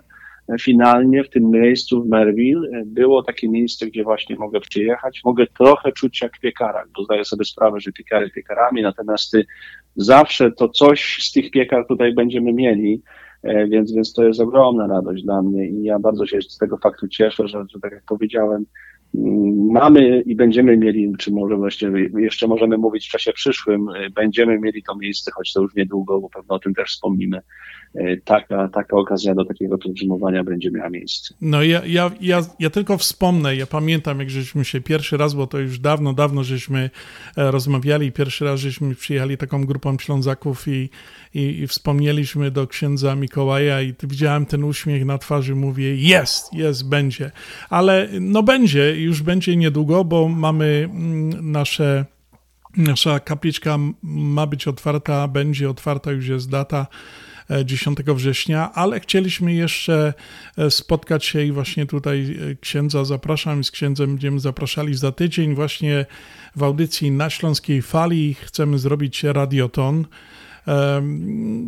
finalnie w tym miejscu w Merville było takie miejsce, gdzie właśnie mogę przyjechać, mogę trochę czuć jak piekara, bo zdaję sobie sprawę, że piekary piekarami, natomiast zawsze to coś z tych piekar tutaj będziemy mieli, e, więc, więc to jest ogromna radość dla mnie i ja bardzo się z tego faktu cieszę, że, że tak jak powiedziałem, mamy i będziemy mieli, czy może właściwie jeszcze możemy mówić w czasie przyszłym, e, będziemy mieli to miejsce, choć to już niedługo, bo pewno o tym też wspomnimy, taka, taka okazja do takiego pielgrzymowania będzie miała miejsce. No ja, ja, ja, ja tylko wspomnę, ja pamiętam jak żeśmy się pierwszy raz, bo to już dawno, dawno żeśmy e, rozmawiali, pierwszy raz żeśmy przyjechali taką grupą Ślązaków i, i, i wspomnieliśmy do księdza Mikołaja i widziałem ten uśmiech na twarzy, mówię jest, jest, będzie. Ale no będzie, już będzie niedługo, bo mamy mm, nasze Nasza kapliczka ma być otwarta, będzie otwarta, już jest data 10 e, września, ale chcieliśmy jeszcze e, spotkać się i właśnie tutaj e, księdza zapraszam, z księdzem będziemy zapraszali za tydzień właśnie w audycji na Śląskiej Fali. Chcemy zrobić radioton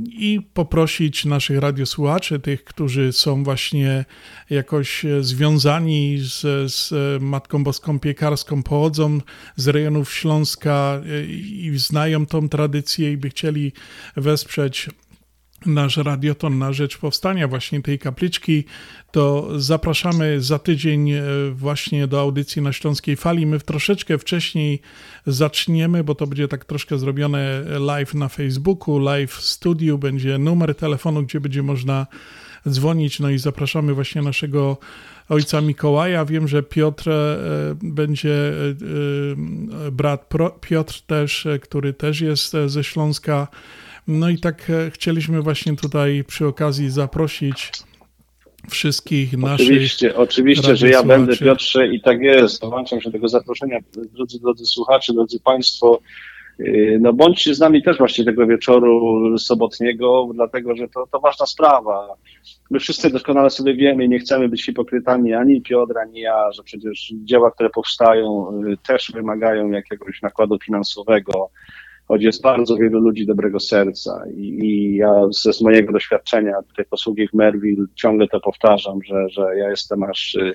i poprosić naszych radiosłuchaczy, tych, którzy są właśnie jakoś związani z, z Matką Boską Piekarską, pochodzą z rejonów Śląska i znają tą tradycję i by chcieli wesprzeć nasz radioton na rzecz powstania właśnie tej kapliczki, to zapraszamy za tydzień e, właśnie do audycji na Śląskiej Fali. My troszeczkę wcześniej zaczniemy, bo to będzie tak troszkę zrobione live na Facebooku, live w studiu, będzie numer telefonu, gdzie będzie można dzwonić, no i zapraszamy właśnie naszego ojca Mikołaja. Wiem, że Piotr e, będzie, e, brat Piotr też, który też jest ze Śląska, no i tak e, chcieliśmy właśnie tutaj przy okazji zaprosić wszystkich naszych. Oczywiście, oczywiście, że ja będę Piotrze i tak jest. Dołączam się do tego zaproszenia. Drodzy, drodzy słuchacze, drodzy Państwo, y, no bądźcie z nami też właśnie tego wieczoru sobotniego, dlatego że to, to ważna sprawa. My wszyscy doskonale sobie wiemy, nie chcemy być hipokrytami, ani Piotr, ani ja, że przecież dzieła, które powstają, y, też wymagają jakiegoś nakładu finansowego choć jest bardzo wielu ludzi dobrego serca i, i ja ze z mojego doświadczenia tutaj posługi w Merville ciągle to powtarzam, że, że ja jestem aż y,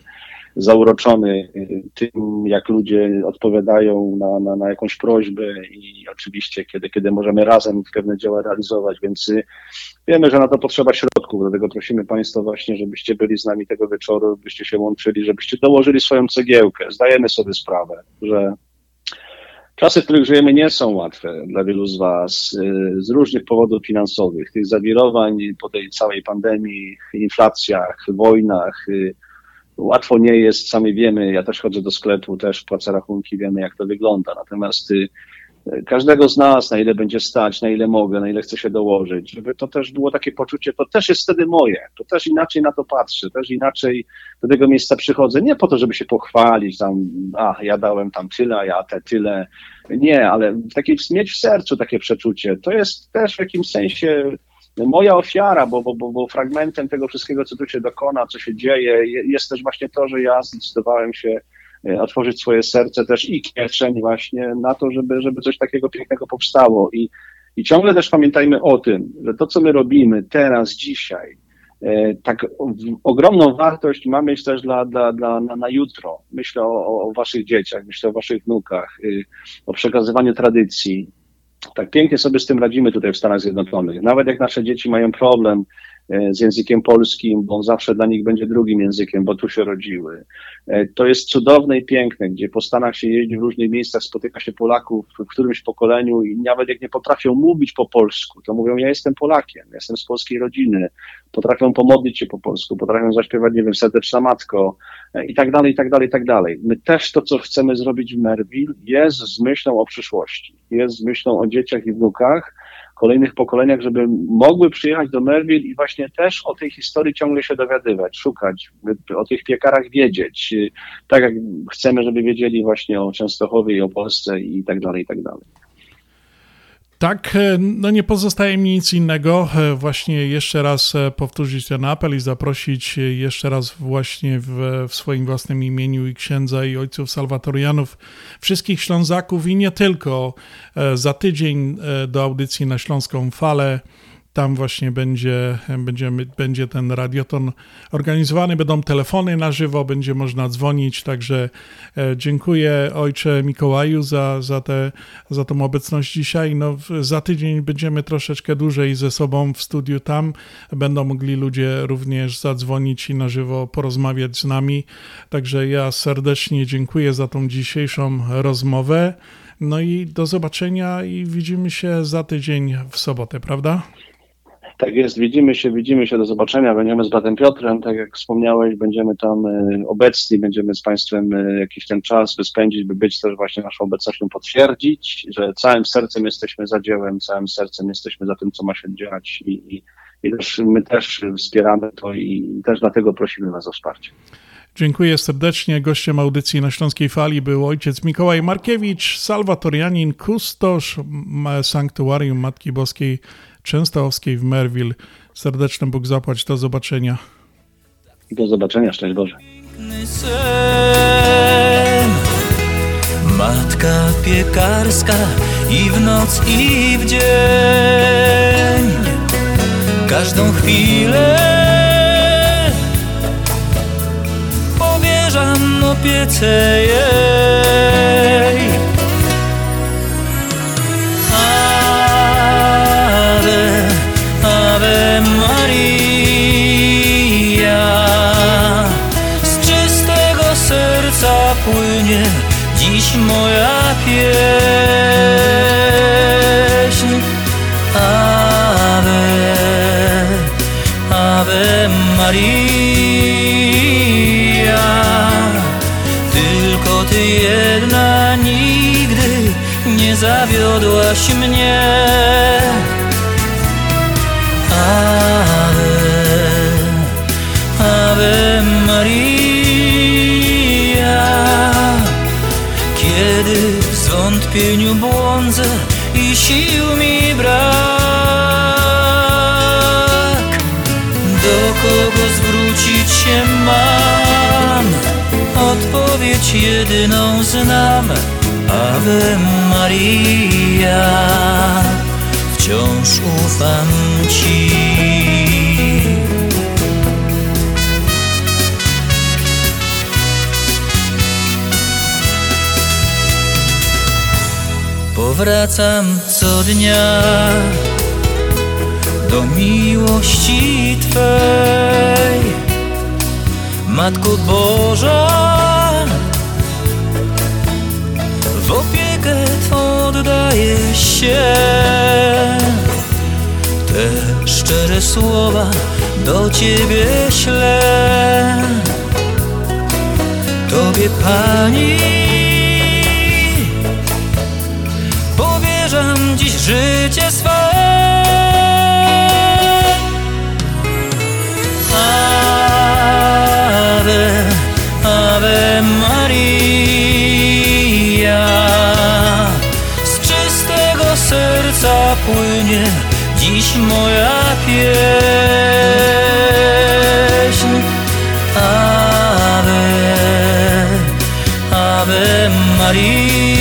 zauroczony y, tym, jak ludzie odpowiadają na, na, na jakąś prośbę i oczywiście, kiedy, kiedy możemy razem pewne dzieła realizować, więc y, wiemy, że na to potrzeba środków, dlatego prosimy Państwa właśnie, żebyście byli z nami tego wieczoru, byście się łączyli, żebyście dołożyli swoją cegiełkę. Zdajemy sobie sprawę, że Czasy, w których żyjemy, nie są łatwe dla wielu z Was y, z różnych powodów finansowych. Tych zawirowań po tej całej pandemii, inflacjach, wojnach. Y, łatwo nie jest, sami wiemy. Ja też chodzę do sklepu, też płacę rachunki, wiemy jak to wygląda. Natomiast y, każdego z nas, na ile będzie stać, na ile mogę, na ile chcę się dołożyć, żeby to też było takie poczucie, to też jest wtedy moje, to też inaczej na to patrzę, też inaczej do tego miejsca przychodzę, nie po to, żeby się pochwalić, tam, a ja dałem tam tyle, a ja te tyle, nie, ale takie, mieć w sercu takie przeczucie, to jest też w jakimś sensie moja ofiara, bo, bo, bo, bo fragmentem tego wszystkiego, co tu się dokona, co się dzieje, jest też właśnie to, że ja zdecydowałem się otworzyć swoje serce też i kieszeń właśnie na to, żeby, żeby coś takiego pięknego powstało. I, I ciągle też pamiętajmy o tym, że to, co my robimy teraz, dzisiaj, e, tak ogromną wartość ma mieć też dla, dla, dla, na, na jutro. Myślę o, o waszych dzieciach, myślę o waszych wnukach, y, o przekazywaniu tradycji. Tak pięknie sobie z tym radzimy tutaj w Stanach Zjednoczonych. Nawet jak nasze dzieci mają problem e, z językiem polskim, bo on zawsze dla nich będzie drugim językiem, bo tu się rodziły. E, To jest cudowne i piękne, gdzie po Stanach się jeździ w różnych miejscach, spotyka się Polaków w którymś pokoleniu i nawet jak nie potrafią mówić po polsku, to mówią, ja jestem Polakiem, ja jestem z polskiej rodziny, potrafią pomodlić się po polsku, potrafią zaśpiewać, nie wiem, serdeczna matko e, i tak dalej, i tak dalej, i tak dalej. My też to, co chcemy zrobić w Merville, jest z myślą o przyszłości, jest z myślą o dzieciach i wnukach, kolejnych pokoleniach, żeby mogły przyjechać do Merville i właśnie też o tej historii ciągle się dowiadywać, szukać, o tych piekarach wiedzieć, tak jak chcemy, żeby wiedzieli właśnie o Częstochowie i o Polsce i tak dalej, i tak dalej. Tak, e, no nie pozostaje mi nic innego. e, Właśnie jeszcze raz e, powtórzyć ten apel i zaprosić jeszcze raz właśnie w, w swoim własnym imieniu i księdza i ojców salwatorianów, wszystkich Ślązaków i nie tylko. Za tydzień do audycji na Śląską Falę. Tam właśnie będzie, będziemy, będzie ten radioton organizowany, będą telefony na żywo, będzie można dzwonić, także e, dziękuję ojcze Mikołaju za, za, te, za tą obecność dzisiaj. No, za tydzień będziemy troszeczkę dłużej ze sobą w studiu tam, będą mogli ludzie również zadzwonić i na żywo porozmawiać z nami, także ja serdecznie dziękuję za tą dzisiejszą rozmowę. No i do zobaczenia i widzimy się za tydzień w sobotę, prawda? Tak jest, widzimy się, widzimy się, do zobaczenia. Będziemy z bratem Piotrem, tak jak wspomniałeś, będziemy tam e, obecni, będziemy z Państwem e, jakiś ten czas by spędzić, by być też właśnie naszą obecnością potwierdzić, że całym sercem jesteśmy za dziełem, całym sercem jesteśmy za tym, co ma się dziać i, i, i też my też wspieramy to i też dlatego prosimy Was o wsparcie. Dziękuję serdecznie. Gościem audycji na Śląskiej Fali był ojciec Mikołaj Markiewicz, salwatorianin, kustosz Sanktuarium Matki Boskiej Częstochowskiej w Merville. Serdeczny Bóg zapłać. Do zobaczenia. Do zobaczenia, szczęść Boże. sen Matka piekarska i w noc i w dzień Każdą chwilę powierzam opiece jej Maria. Z czystego serca płynie dziś moja pieśń. Ave, Ave Maria. Tylko Ty jedna nigdy nie zawiodłaś mnie zwątpieniu błądzę i sił mi brak. Do kogo zwrócić się mam? Odpowiedź jedyną znam. Ave Maria. Wciąż ufam Ci Powracam co dnia do miłości Twej, Matko Boża. W opiekę Twą oddaję się. Te szczere słowa do Ciebie ślę. Tobie Pani życie swe. Ave, Ave Maria, z czystego serca płynie dziś moja pieśń. Ave, Ave Maria,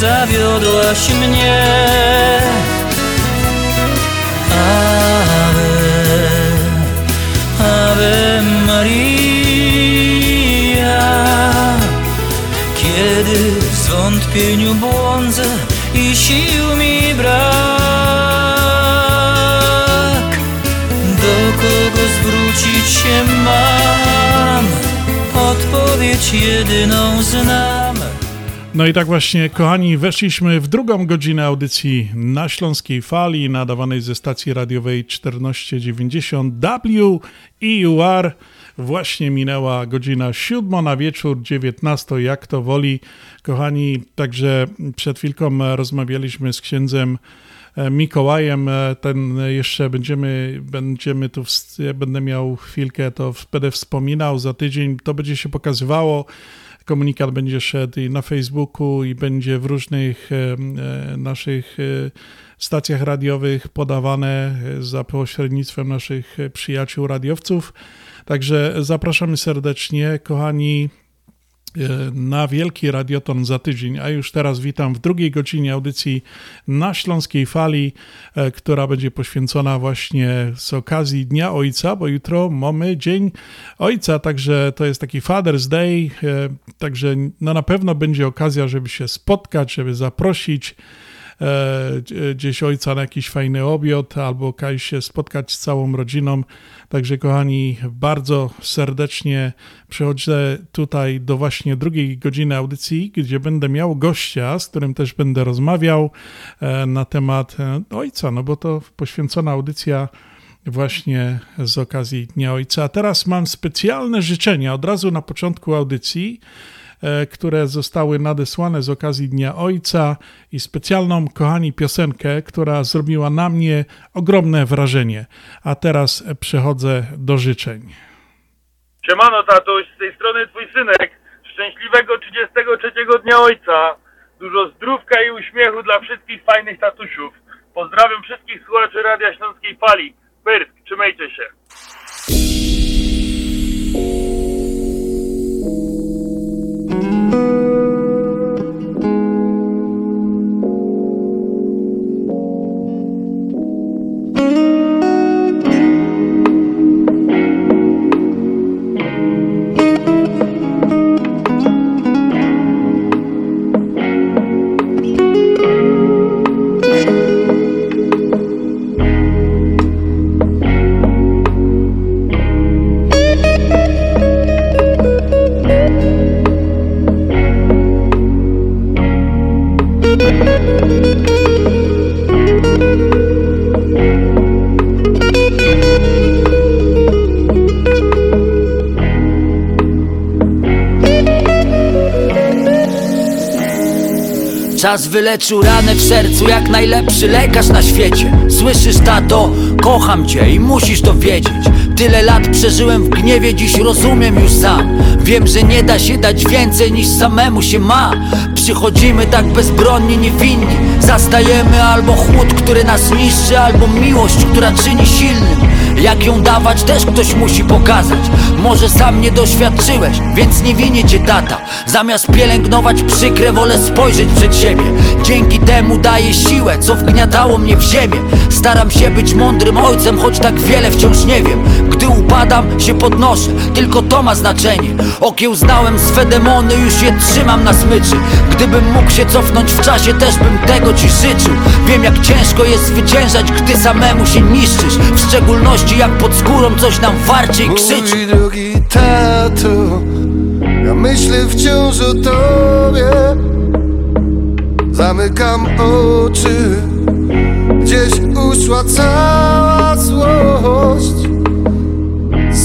zawiodłaś mnie. Ave, Ave Maria, kiedy w zwątpieniu błądzę i sił mi brak Do kogo zwrócić się mam? Odpowiedź jedyną znam No i tak właśnie, kochani, weszliśmy w drugą godzinę audycji na Śląskiej Fali, nadawanej ze stacji radiowej 1490 WEUR. Właśnie minęła godzina siódma na wieczór, 19, jak to woli. Kochani, także przed chwilką rozmawialiśmy z księdzem e, Mikołajem. E, Ten jeszcze będziemy, będziemy tu, ja będę miał chwilkę, to będę wspominał za tydzień. To będzie się pokazywało. Komunikat będzie szedł i na Facebooku, i będzie w różnych e, naszych e, stacjach radiowych podawane e, za pośrednictwem naszych przyjaciół radiowców. Także zapraszamy serdecznie, kochani, na Wielki Radioton za tydzień, a już teraz witam w drugiej godzinie audycji na Śląskiej Fali, e, która będzie poświęcona właśnie z okazji Dnia Ojca, bo jutro mamy Dzień Ojca, także to jest taki Father's Day, e, także no na pewno będzie okazja, żeby się spotkać, żeby zaprosić e, gdzieś ojca na jakiś fajny obiad albo kiedyś się spotkać z całą rodziną. Także kochani, bardzo serdecznie przychodzę tutaj do właśnie drugiej godziny audycji, gdzie będę miał gościa, z którym też będę rozmawiał e, na temat e, ojca, no bo to poświęcona audycja właśnie z okazji Dnia Ojca. A teraz mam specjalne życzenia od razu na początku audycji, e, które zostały nadesłane z okazji Dnia Ojca i specjalną, kochani, piosenkę, która zrobiła na mnie ogromne wrażenie. A teraz e, przechodzę do życzeń. Siemano tatuś, z tej strony twój synek. Szczęśliwego 33 Dnia Ojca. Dużo zdrówka i uśmiechu dla wszystkich fajnych tatusiów. Pozdrawiam wszystkich słuchaczy Radia Śląskiej Fali. Pyrk, trzymajcie się. Czas wyleczył ranę w sercu jak najlepszy lekarz na świecie. Słyszysz tato, kocham cię i musisz to wiedzieć. Tyle lat przeżyłem w gniewie, dziś rozumiem już sam. Wiem, że nie da się dać więcej niż samemu się ma. Przychodzimy tak bezbronni, niewinni. Zastajemy albo chłód, który nas niszczy Albo miłość, która czyni silnym Jak ją dawać też ktoś musi pokazać. Może sam nie doświadczyłeś, więc nie winię cię tata Zamiast pielęgnować przykre, wolę spojrzeć przed siebie. Dzięki temu daję siłę, co wgniatało mnie w ziemię. Staram się być mądrym ojcem, choć tak wiele wciąż nie wiem upadam, się podnoszę, tylko to ma znaczenie. Okiełznałem swe demony, już je trzymam na smyczy. Gdybym mógł się cofnąć w czasie, też bym tego ci życzył. Wiem jak ciężko jest zwyciężać, gdy samemu się niszczysz. W szczególności jak pod skórą coś nam warczy i krzyczy. Mój drogi tato Ja myślę wciąż o tobie. Zamykam oczy Gdzieś uszła cała złość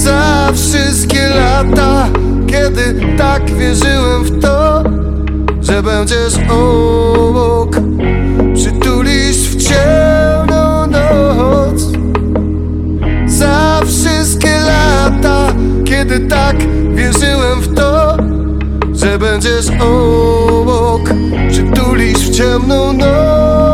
Za wszystkie lata Kiedy tak wierzyłem w to Że będziesz obok. Przytulisz w ciemną noc. Za wszystkie lata Kiedy tak wierzyłem w to Że będziesz obok. Przytulisz w ciemną noc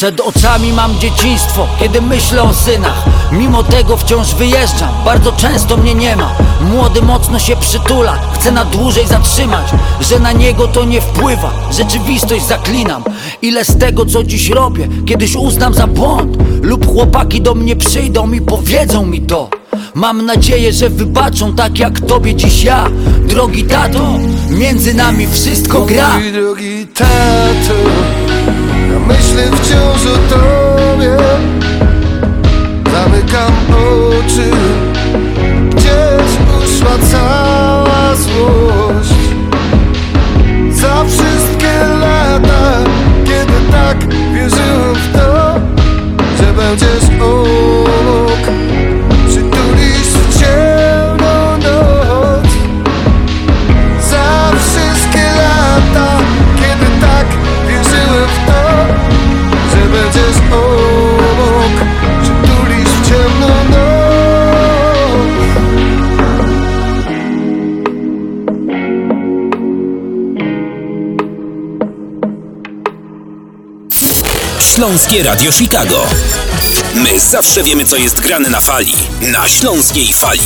Przed oczami mam dzieciństwo, kiedy myślę o synach. Mimo tego wciąż wyjeżdżam, bardzo często mnie nie ma. Młody mocno się przytula, chce na dłużej zatrzymać. Że na niego to nie wpływa, rzeczywistość zaklinam. Ile z tego co dziś robię, kiedyś uznam za błąd? Lub chłopaki do mnie przyjdą i powiedzą mi to. Mam nadzieję, że wybaczą tak jak tobie dziś ja. Drogi tato, między nami wszystko gra. Mój drogi tato Myślę wciąż o tobie Zamykam oczy. Gdzieś uszła cała złość. Za wszystkie lata Kiedy tak wierzyłem w to Że będziesz obok. Przytulisz w Śląskie Radio Chicago. My zawsze wiemy, co jest grane na fali. Na śląskiej fali.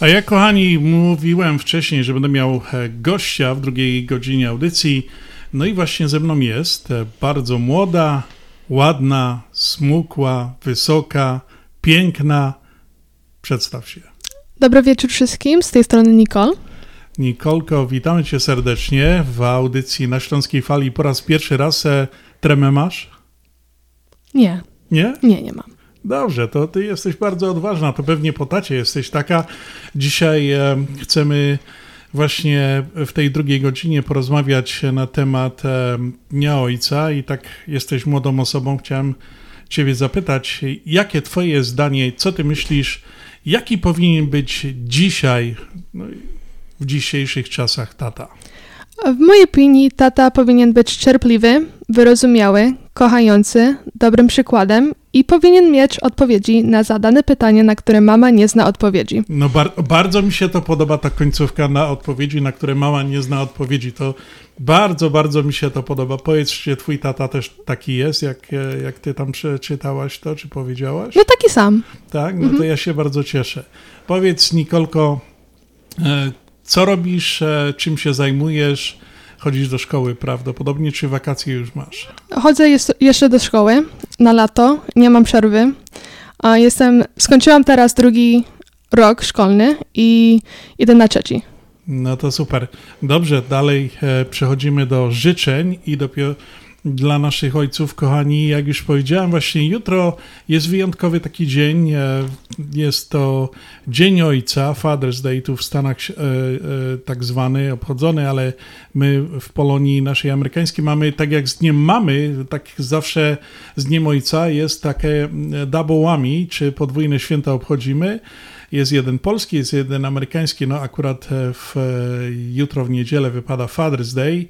A ja, kochani, mówiłem wcześniej, że będę miał e, gościa w drugiej godzinie audycji. No i właśnie ze mną jest e, bardzo młoda, ładna, smukła, wysoka, piękna. Przedstaw się. Dobry wieczór wszystkim, z tej strony Nicole. Nikolko, witamy Cię serdecznie w audycji na Śląskiej Fali. Po raz pierwszy raz e, tremę masz? Nie, Nie? nie, nie mam. Dobrze, to Ty jesteś bardzo odważna, to pewnie po tacie jesteś taka. Dzisiaj e, chcemy właśnie w tej drugiej godzinie porozmawiać na temat e, Dnia Ojca i tak jesteś młodą osobą, chciałem Ciebie zapytać, jakie Twoje zdanie, co Ty myślisz, jaki powinien być dzisiaj, no, w dzisiejszych czasach tata? W mojej opinii tata powinien być cierpliwy, wyrozumiały, kochający, dobrym przykładem i powinien mieć odpowiedzi na zadane pytanie, na które mama nie zna odpowiedzi. No bar bardzo mi się to podoba, ta końcówka na odpowiedzi, na które mama nie zna odpowiedzi. To bardzo, bardzo mi się to podoba. Powiedz, czy twój tata też taki jest, jak, e, jak ty tam przeczytałaś to, czy powiedziałaś? No taki sam. Tak, no to ja się bardzo cieszę. Powiedz, Nikolko, e, co robisz, e, czym się zajmujesz? Chodzisz do szkoły prawdopodobnie, czy wakacje już masz? Chodzę jeszcze do szkoły na lato, nie mam przerwy. A jestem, skończyłam teraz drugi rok szkolny i idę na trzeci. No to super. Dobrze, dalej e, przechodzimy do życzeń i dopiero dla naszych ojców, kochani, jak już powiedziałem, właśnie jutro jest wyjątkowy taki dzień. e, Jest to Dzień Ojca, Father's Day tu w Stanach e, e, tak zwany, obchodzony, ale my w Polonii naszej amerykańskiej mamy, tak jak z Dniem Mamy, tak zawsze z Dniem Ojca jest takie whammy, czy podwójne święta obchodzimy. Jest jeden polski, jest jeden amerykański, no akurat w, jutro w niedzielę wypada Father's Day.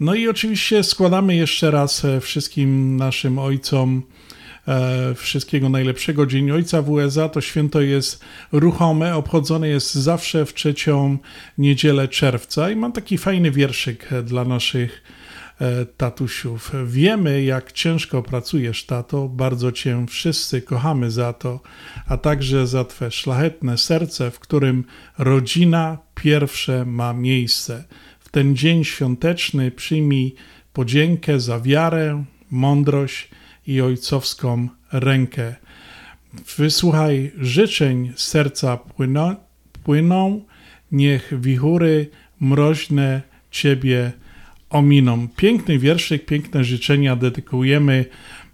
No i oczywiście składamy jeszcze raz e, wszystkim naszym ojcom e, wszystkiego najlepszego. Dzień Ojca w USA to święto jest ruchome, obchodzone jest zawsze w trzecią niedzielę czerwca i mam taki fajny wierszyk e, dla naszych tatusiów. Wiemy, jak ciężko pracujesz, tato, bardzo cię wszyscy kochamy za to, a także za twe szlachetne serce, w którym rodzina pierwsze ma miejsce. Ten dzień świąteczny przyjmij podziękę za wiarę, mądrość i ojcowską rękę. Wysłuchaj życzeń serca płyną, płyną, niech wichury mroźne Ciebie ominą. Piękny wierszyk, piękne życzenia dedykujemy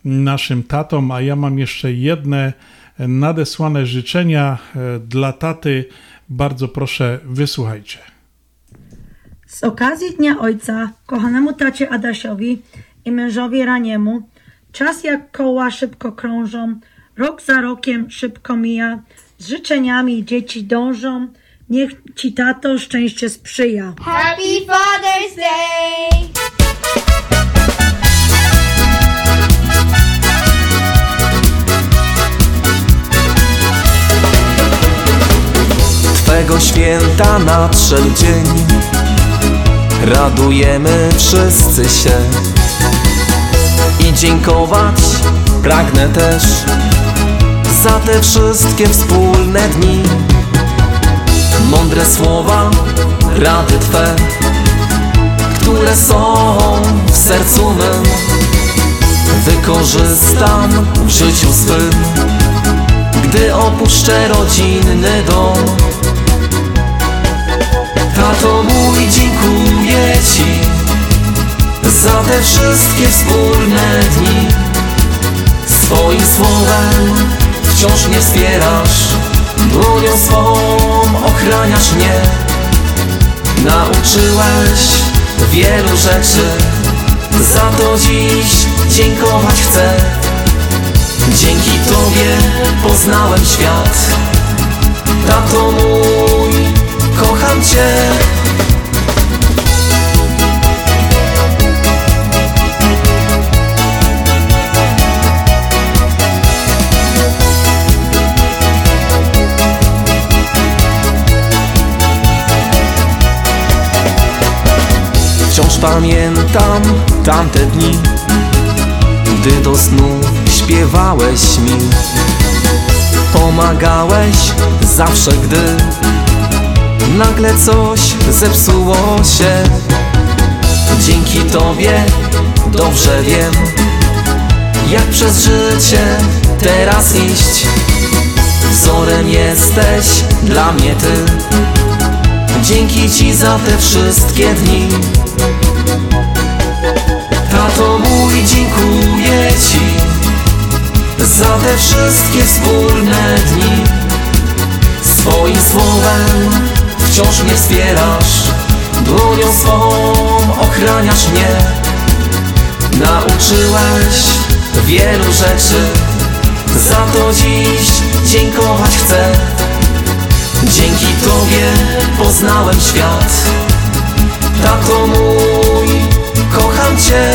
naszym tatom, a ja mam jeszcze jedne nadesłane życzenia e, dla taty. Bardzo proszę, wysłuchajcie. Z okazji Dnia Ojca, kochanemu tacie Adasiowi i mężowi Raniemu, czas jak koła szybko krążą, rok za rokiem szybko mija, z życzeniami dzieci dążą, niech ci tato szczęście sprzyja. Happy Father's Day! Twego święta nadszedł dzień Radujemy wszyscy się. I dziękować pragnę też Za te wszystkie wspólne dni. Mądre słowa, rady Twe Które są w sercu mym Wykorzystam w życiu swym Gdy opuszczę rodzinny dom. Tato mój dziękuję te wszystkie wspólne dni. Swoim słowem wciąż mnie wspierasz, dłonią swą ochraniasz mnie. Nauczyłeś wielu rzeczy, za to dziś dziękować chcę. Dzięki Tobie poznałem świat. Tato mój, kocham Cię. Wciąż pamiętam tamte dni, gdy do snu śpiewałeś mi. Pomagałeś zawsze, gdy nagle coś zepsuło się. Dzięki Tobie dobrze wiem, jak przez życie teraz iść. Wzorem jesteś dla mnie Ty. Dzięki Ci za te wszystkie dni. Tato mój, dziękuję Ci za te wszystkie wspólne dni. Swoim słowem wciąż mnie wspierasz, dłonią swą ochraniasz mnie. Nauczyłeś wielu rzeczy, za to dziś dziękować chcę. Dzięki Tobie poznałem świat. Tato mój, kocham Cię.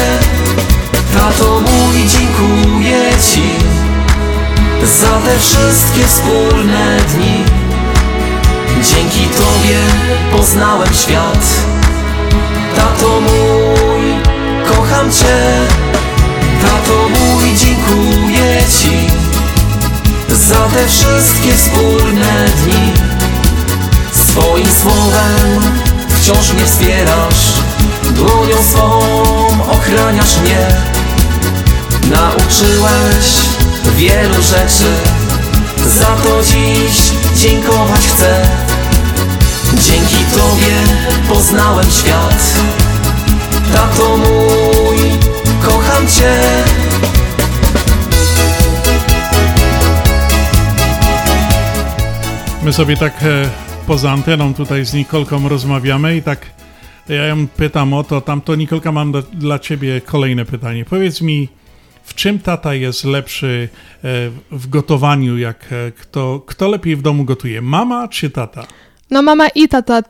Tato mój, dziękuję Ci za te wszystkie wspólne dni. Dzięki Tobie poznałem świat. Tato mój, kocham Cię. Tato mój, dziękuję Ci za te wszystkie wspólne dni. Swoim słowem wciąż mnie wspierasz, dłonią swą ochraniasz mnie. Nauczyłeś wielu rzeczy, za to dziś dziękować chcę. Dzięki Tobie poznałem świat. Tato mój, kocham Cię. My sobie tak e, poza anteną tutaj z Nikolką rozmawiamy i tak ja ją pytam o to, tamto Nikolka mam do, dla ciebie kolejne pytanie. Powiedz mi, w czym tata jest lepszy e, w gotowaniu, jak e, kto, kto lepiej w domu gotuje, mama czy tata? No mama i tata.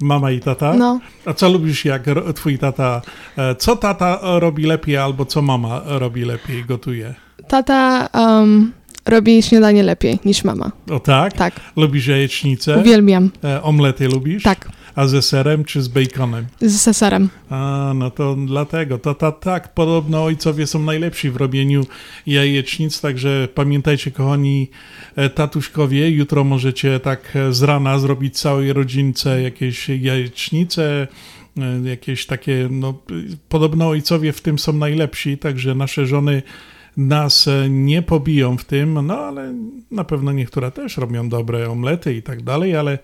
Mama i tata? No. A co lubisz, jak twój tata, e, co tata robi lepiej albo co mama robi lepiej, gotuje? Tata um, robi śniadanie lepiej niż mama. O tak? Tak. Lubisz jajecznicę? Uwielbiam. Omlety lubisz? Tak. A ze serem czy z baconem? Z seserem. A, no to dlatego. To ta, tak, podobno ojcowie są najlepsi w robieniu jajecznic, także pamiętajcie, kochani e, tatuśkowie, jutro możecie tak e, z rana zrobić całej rodzince jakieś jajecznice, e, jakieś takie, no podobno ojcowie w tym są najlepsi, także nasze żony nas nie pobiją w tym, no ale na pewno niektóre też robią dobre omlety i tak dalej, ale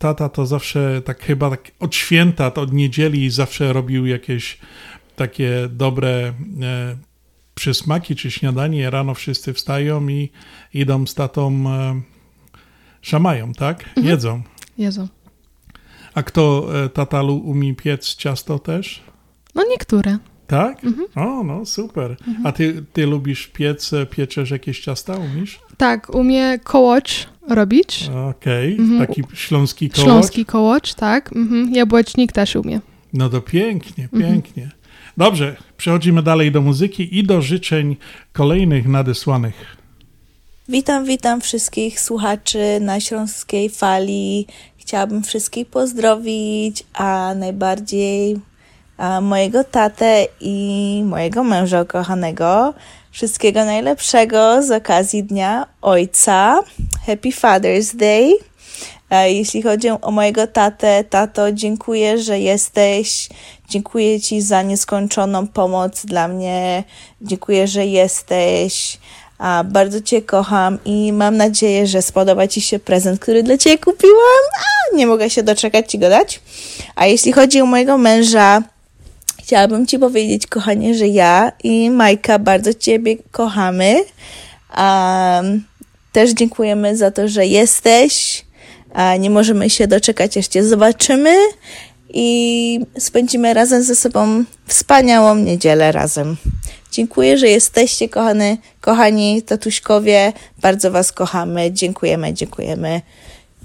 tata to zawsze tak chyba tak od święta, to od niedzieli zawsze robił jakieś takie dobre e, przysmaki czy śniadanie. Rano wszyscy wstają i idą z tatą e, szamają, tak? Mhm. Jedzą. Jezu. A kto e, tata lu- umie piec ciasto też? No niektóre. Tak? Mhm. O, no super. A ty, ty lubisz piec, e, pieczesz jakieś ciasta, umiesz? Tak, umie kołocz robić. Okej, Mhm. taki śląski kołocz. Śląski kołocz, tak. Mhm. Jabłecznik też umie. No to pięknie, Mhm. pięknie. Dobrze, przechodzimy dalej do muzyki i do życzeń kolejnych nadesłanych. Witam, witam wszystkich słuchaczy na Śląskiej Fali. Chciałabym wszystkich pozdrowić, a najbardziej a mojego tatę i mojego męża ukochanego. Wszystkiego najlepszego z okazji Dnia Ojca. Happy Father's Day. Jeśli chodzi o mojego tatę, tato, dziękuję, że jesteś. Dziękuję Ci za nieskończoną pomoc dla mnie. Dziękuję, że jesteś. A, bardzo Cię kocham i mam nadzieję, że spodoba Ci się prezent, który dla Ciebie kupiłam. A, nie mogę się doczekać Ci go dać. A jeśli chodzi o mojego męża, Chciałabym Ci powiedzieć, kochanie, że ja i Majka bardzo Ciebie kochamy. Um, też dziękujemy za to, że jesteś. Nie możemy się doczekać, aż Cię zobaczymy i spędzimy razem ze sobą wspaniałą niedzielę razem. Dziękuję, że jesteście, kochane, kochani tatuśkowie. Bardzo Was kochamy. Dziękujemy, dziękujemy.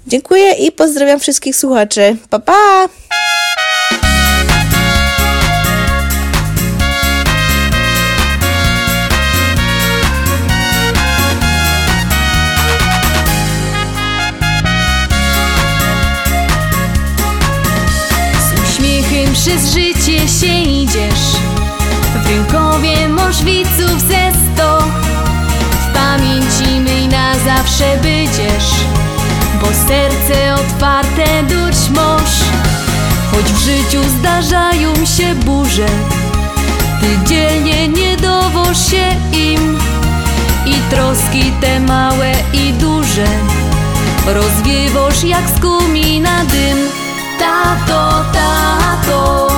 Dziękuję i pozdrawiam wszystkich słuchaczy. Pa, pa! Przez życie się idziesz. W rękowie masz widzów ze sto. W pamięci myj na zawsze będziesz Bo serce otwarte duć masz Choć w życiu zdarzają się burze Ty dzielnie nie dowoż się im. I troski te małe i duże Rozwiewasz jak z kumina dym Tato, tato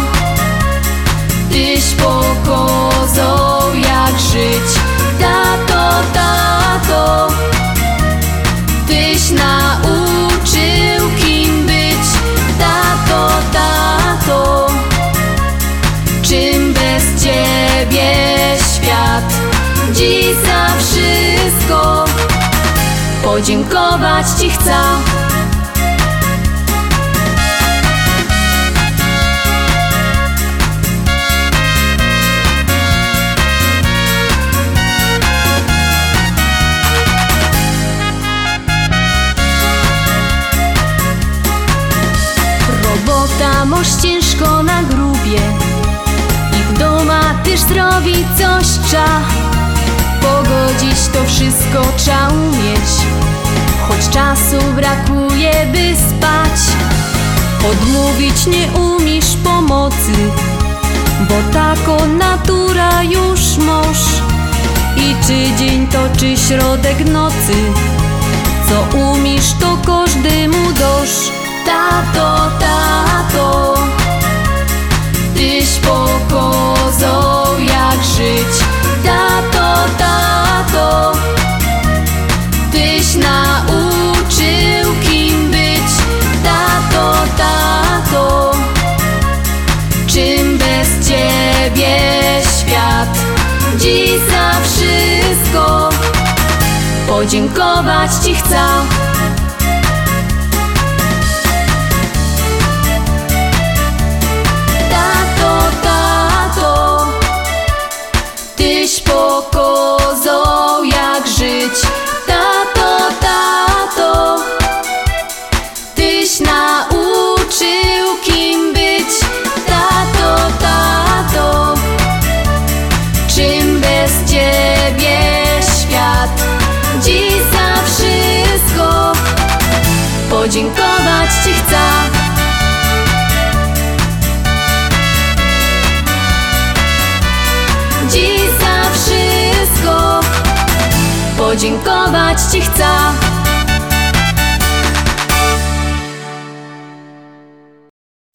Tyś pokazał jak żyć. Tato, tato Tyś nauczył kim być. Tato, tato Czym bez ciebie świat? Dziś za wszystko Podziękować ci chcę zrobić coś trza Pogodzić to wszystko trzeba umieć. Choć czasu brakuje by spać. Odmówić nie umiesz pomocy Bo taką natura już moż I czy dzień to czy środek nocy? Co umiesz to każdemu dosz. Tato, tato Tyś pokazał jak żyć. Tato, tato Tyś nauczył kim być. Tato, tato Czym bez ciebie świat? Dziś za wszystko Podziękować ci chcę Podziękować ci chcę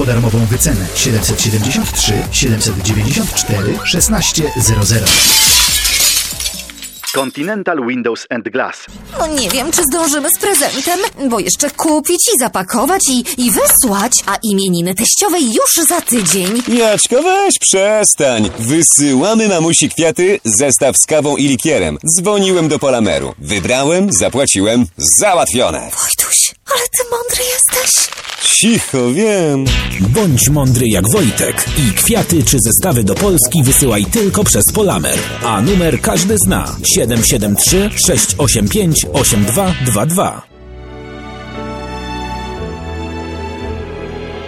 po darmową wycenę 773 794 1600. Continental Windows and Glass. No nie wiem, czy zdążymy z prezentem, bo jeszcze kupić i zapakować i, i wysłać, a imieniny teściowej już za tydzień. Jaczko, weź przestań. Wysyłamy mamusi kwiaty, zestaw z kawą i likierem. Dzwoniłem do Polameru. Wybrałem, zapłaciłem, załatwione. Wojtuś, ale ty mądry jesteś. Cicho, wiem. Bądź mądry jak Wojtek i kwiaty czy zestawy do Polski wysyłaj tylko przez Polamer. A numer każdy zna 773 685 8222.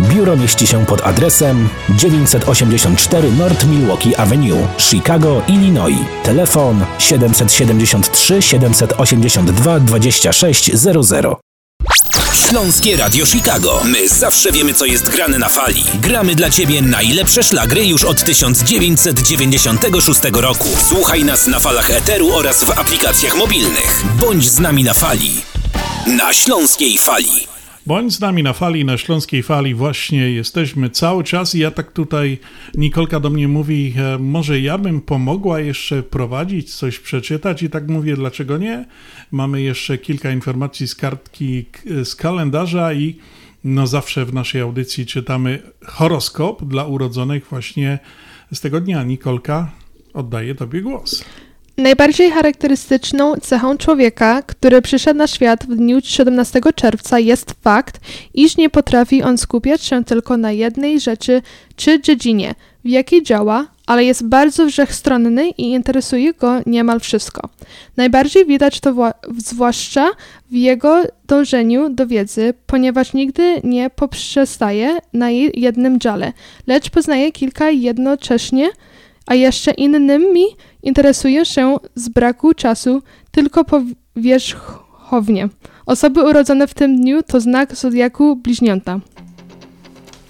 Biuro mieści się pod adresem 984 North Milwaukee Avenue, Chicago, Illinois. Telefon 773 782 2600. Śląskie Radio Chicago. My zawsze wiemy, co jest grane na fali. Gramy dla Ciebie najlepsze szlagry już od 1996 roku. Słuchaj nas na falach Eteru oraz w aplikacjach mobilnych. Bądź z nami na fali. Na Śląskiej Fali. Bądź z nami na fali, na Śląskiej Fali właśnie jesteśmy cały czas i ja tak tutaj, Nikolka do mnie mówi, e, może ja bym pomogła jeszcze prowadzić, coś przeczytać i tak mówię, dlaczego nie? Mamy jeszcze kilka informacji z kartki, z kalendarza i no zawsze w naszej audycji czytamy horoskop dla urodzonych właśnie z tego dnia. Nikolka, oddaję Tobie głos. Najbardziej charakterystyczną cechą człowieka, który przyszedł na świat w dniu 17 czerwca jest fakt, iż nie potrafi on skupiać się tylko na jednej rzeczy czy dziedzinie, w jakiej działa, ale jest bardzo wszechstronny i interesuje go niemal wszystko. Najbardziej widać to wła- zwłaszcza w jego dążeniu do wiedzy, ponieważ nigdy nie poprzestaje na jednym dziale, lecz poznaje kilka jednocześnie, a jeszcze innymi interesuje się z braku czasu tylko powierzchownie. Osoby urodzone w tym dniu to znak zodiaku bliźniąta.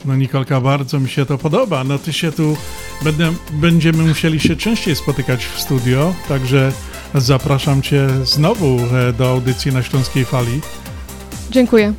No Nikolka, bardzo mi się to podoba. No ty się tu, będę, będziemy musieli się częściej spotykać w studio, także zapraszam cię znowu e, do audycji na Śląskiej Fali. Dziękuję.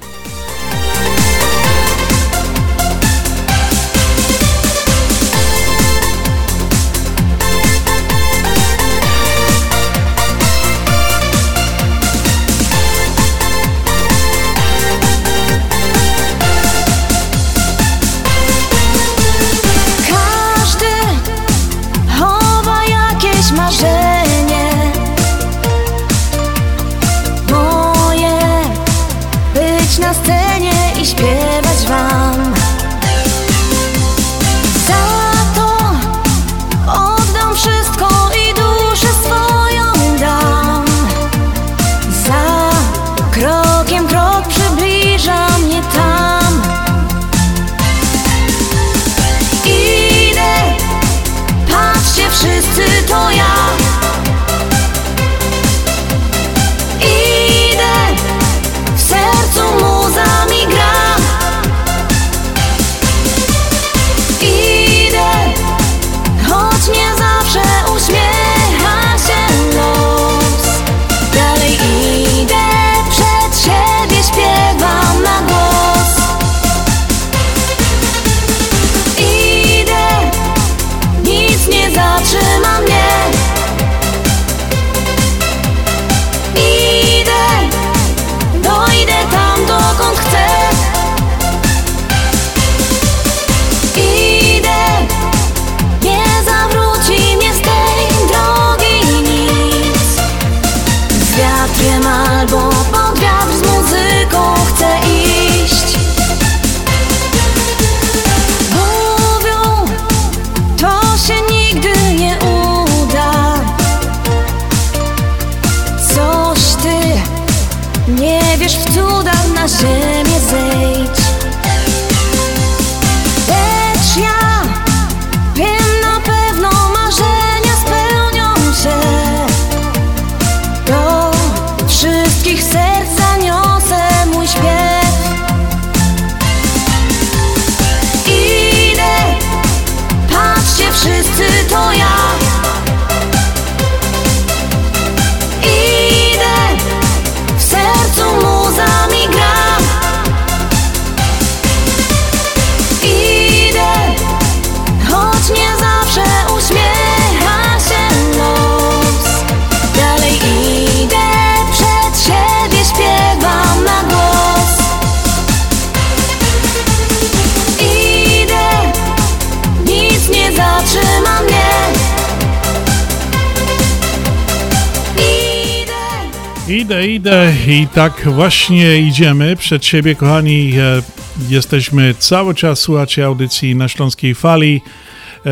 Idę, idę i tak właśnie idziemy przed siebie, kochani. E, jesteśmy cały czas, słuchacie audycji na Śląskiej Fali,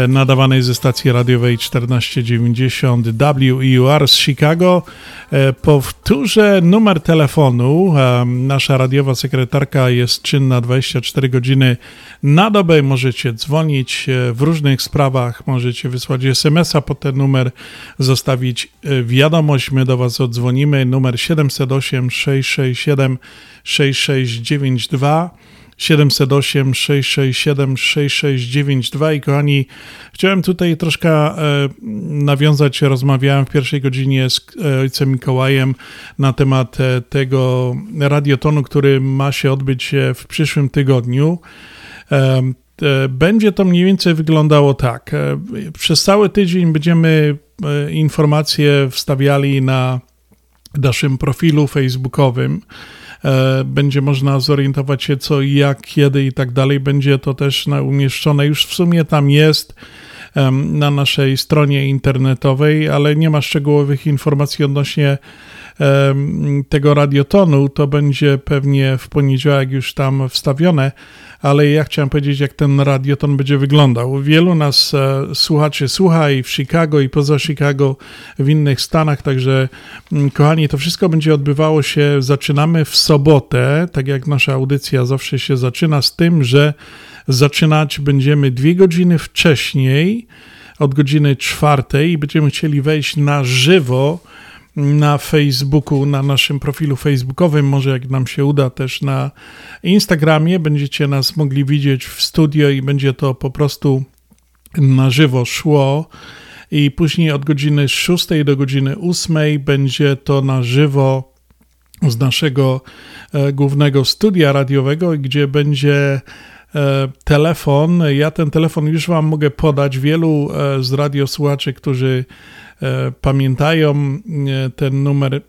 nadawanej ze stacji radiowej 1490 WEUR z Chicago. E, powtórzę numer telefonu. Nasza radiowa sekretarka jest czynna 24 godziny na dobę. Możecie dzwonić w różnych sprawach, możecie wysłać SMS-a po ten numer, zostawić wiadomość. My do Was odzwonimy. Numer 708 667 6692. 708 667 6692 i kochani, chciałem tutaj troszkę e, nawiązać, rozmawiałem w pierwszej godzinie z e, ojcem Mikołajem na temat e, tego radiotonu, który ma się odbyć w przyszłym tygodniu. Będzie to mniej więcej wyglądało tak. Przez cały tydzień będziemy informacje wstawiali na naszym profilu facebookowym. E, będzie można zorientować się co, jak, kiedy i tak dalej. Będzie to też umieszczone, już w sumie tam jest na naszej stronie internetowej, ale nie ma szczegółowych informacji odnośnie tego radiotonu. To będzie pewnie w poniedziałek już tam wstawione ale ja chciałem powiedzieć, jak ten radioton będzie wyglądał. Wielu nas e, słuchaczy słucha i w Chicago, i poza Chicago, w innych stanach, także mm, kochani, to wszystko będzie odbywało się, zaczynamy w sobotę, tak jak nasza audycja zawsze się zaczyna z tym, że zaczynać będziemy dwie godziny wcześniej, od godziny czwartej i będziemy chcieli wejść na żywo na Facebooku, na naszym profilu facebookowym, może jak nam się uda też na Instagramie, będziecie nas mogli widzieć w studio i będzie to po prostu na żywo szło. I później od godziny 6 do godziny 8 będzie to na żywo z naszego e, głównego studia radiowego, gdzie będzie e, telefon. Ja ten telefon już Wam mogę podać. Wielu e, z radiosłuchaczy, którzy pamiętają e, ten numer.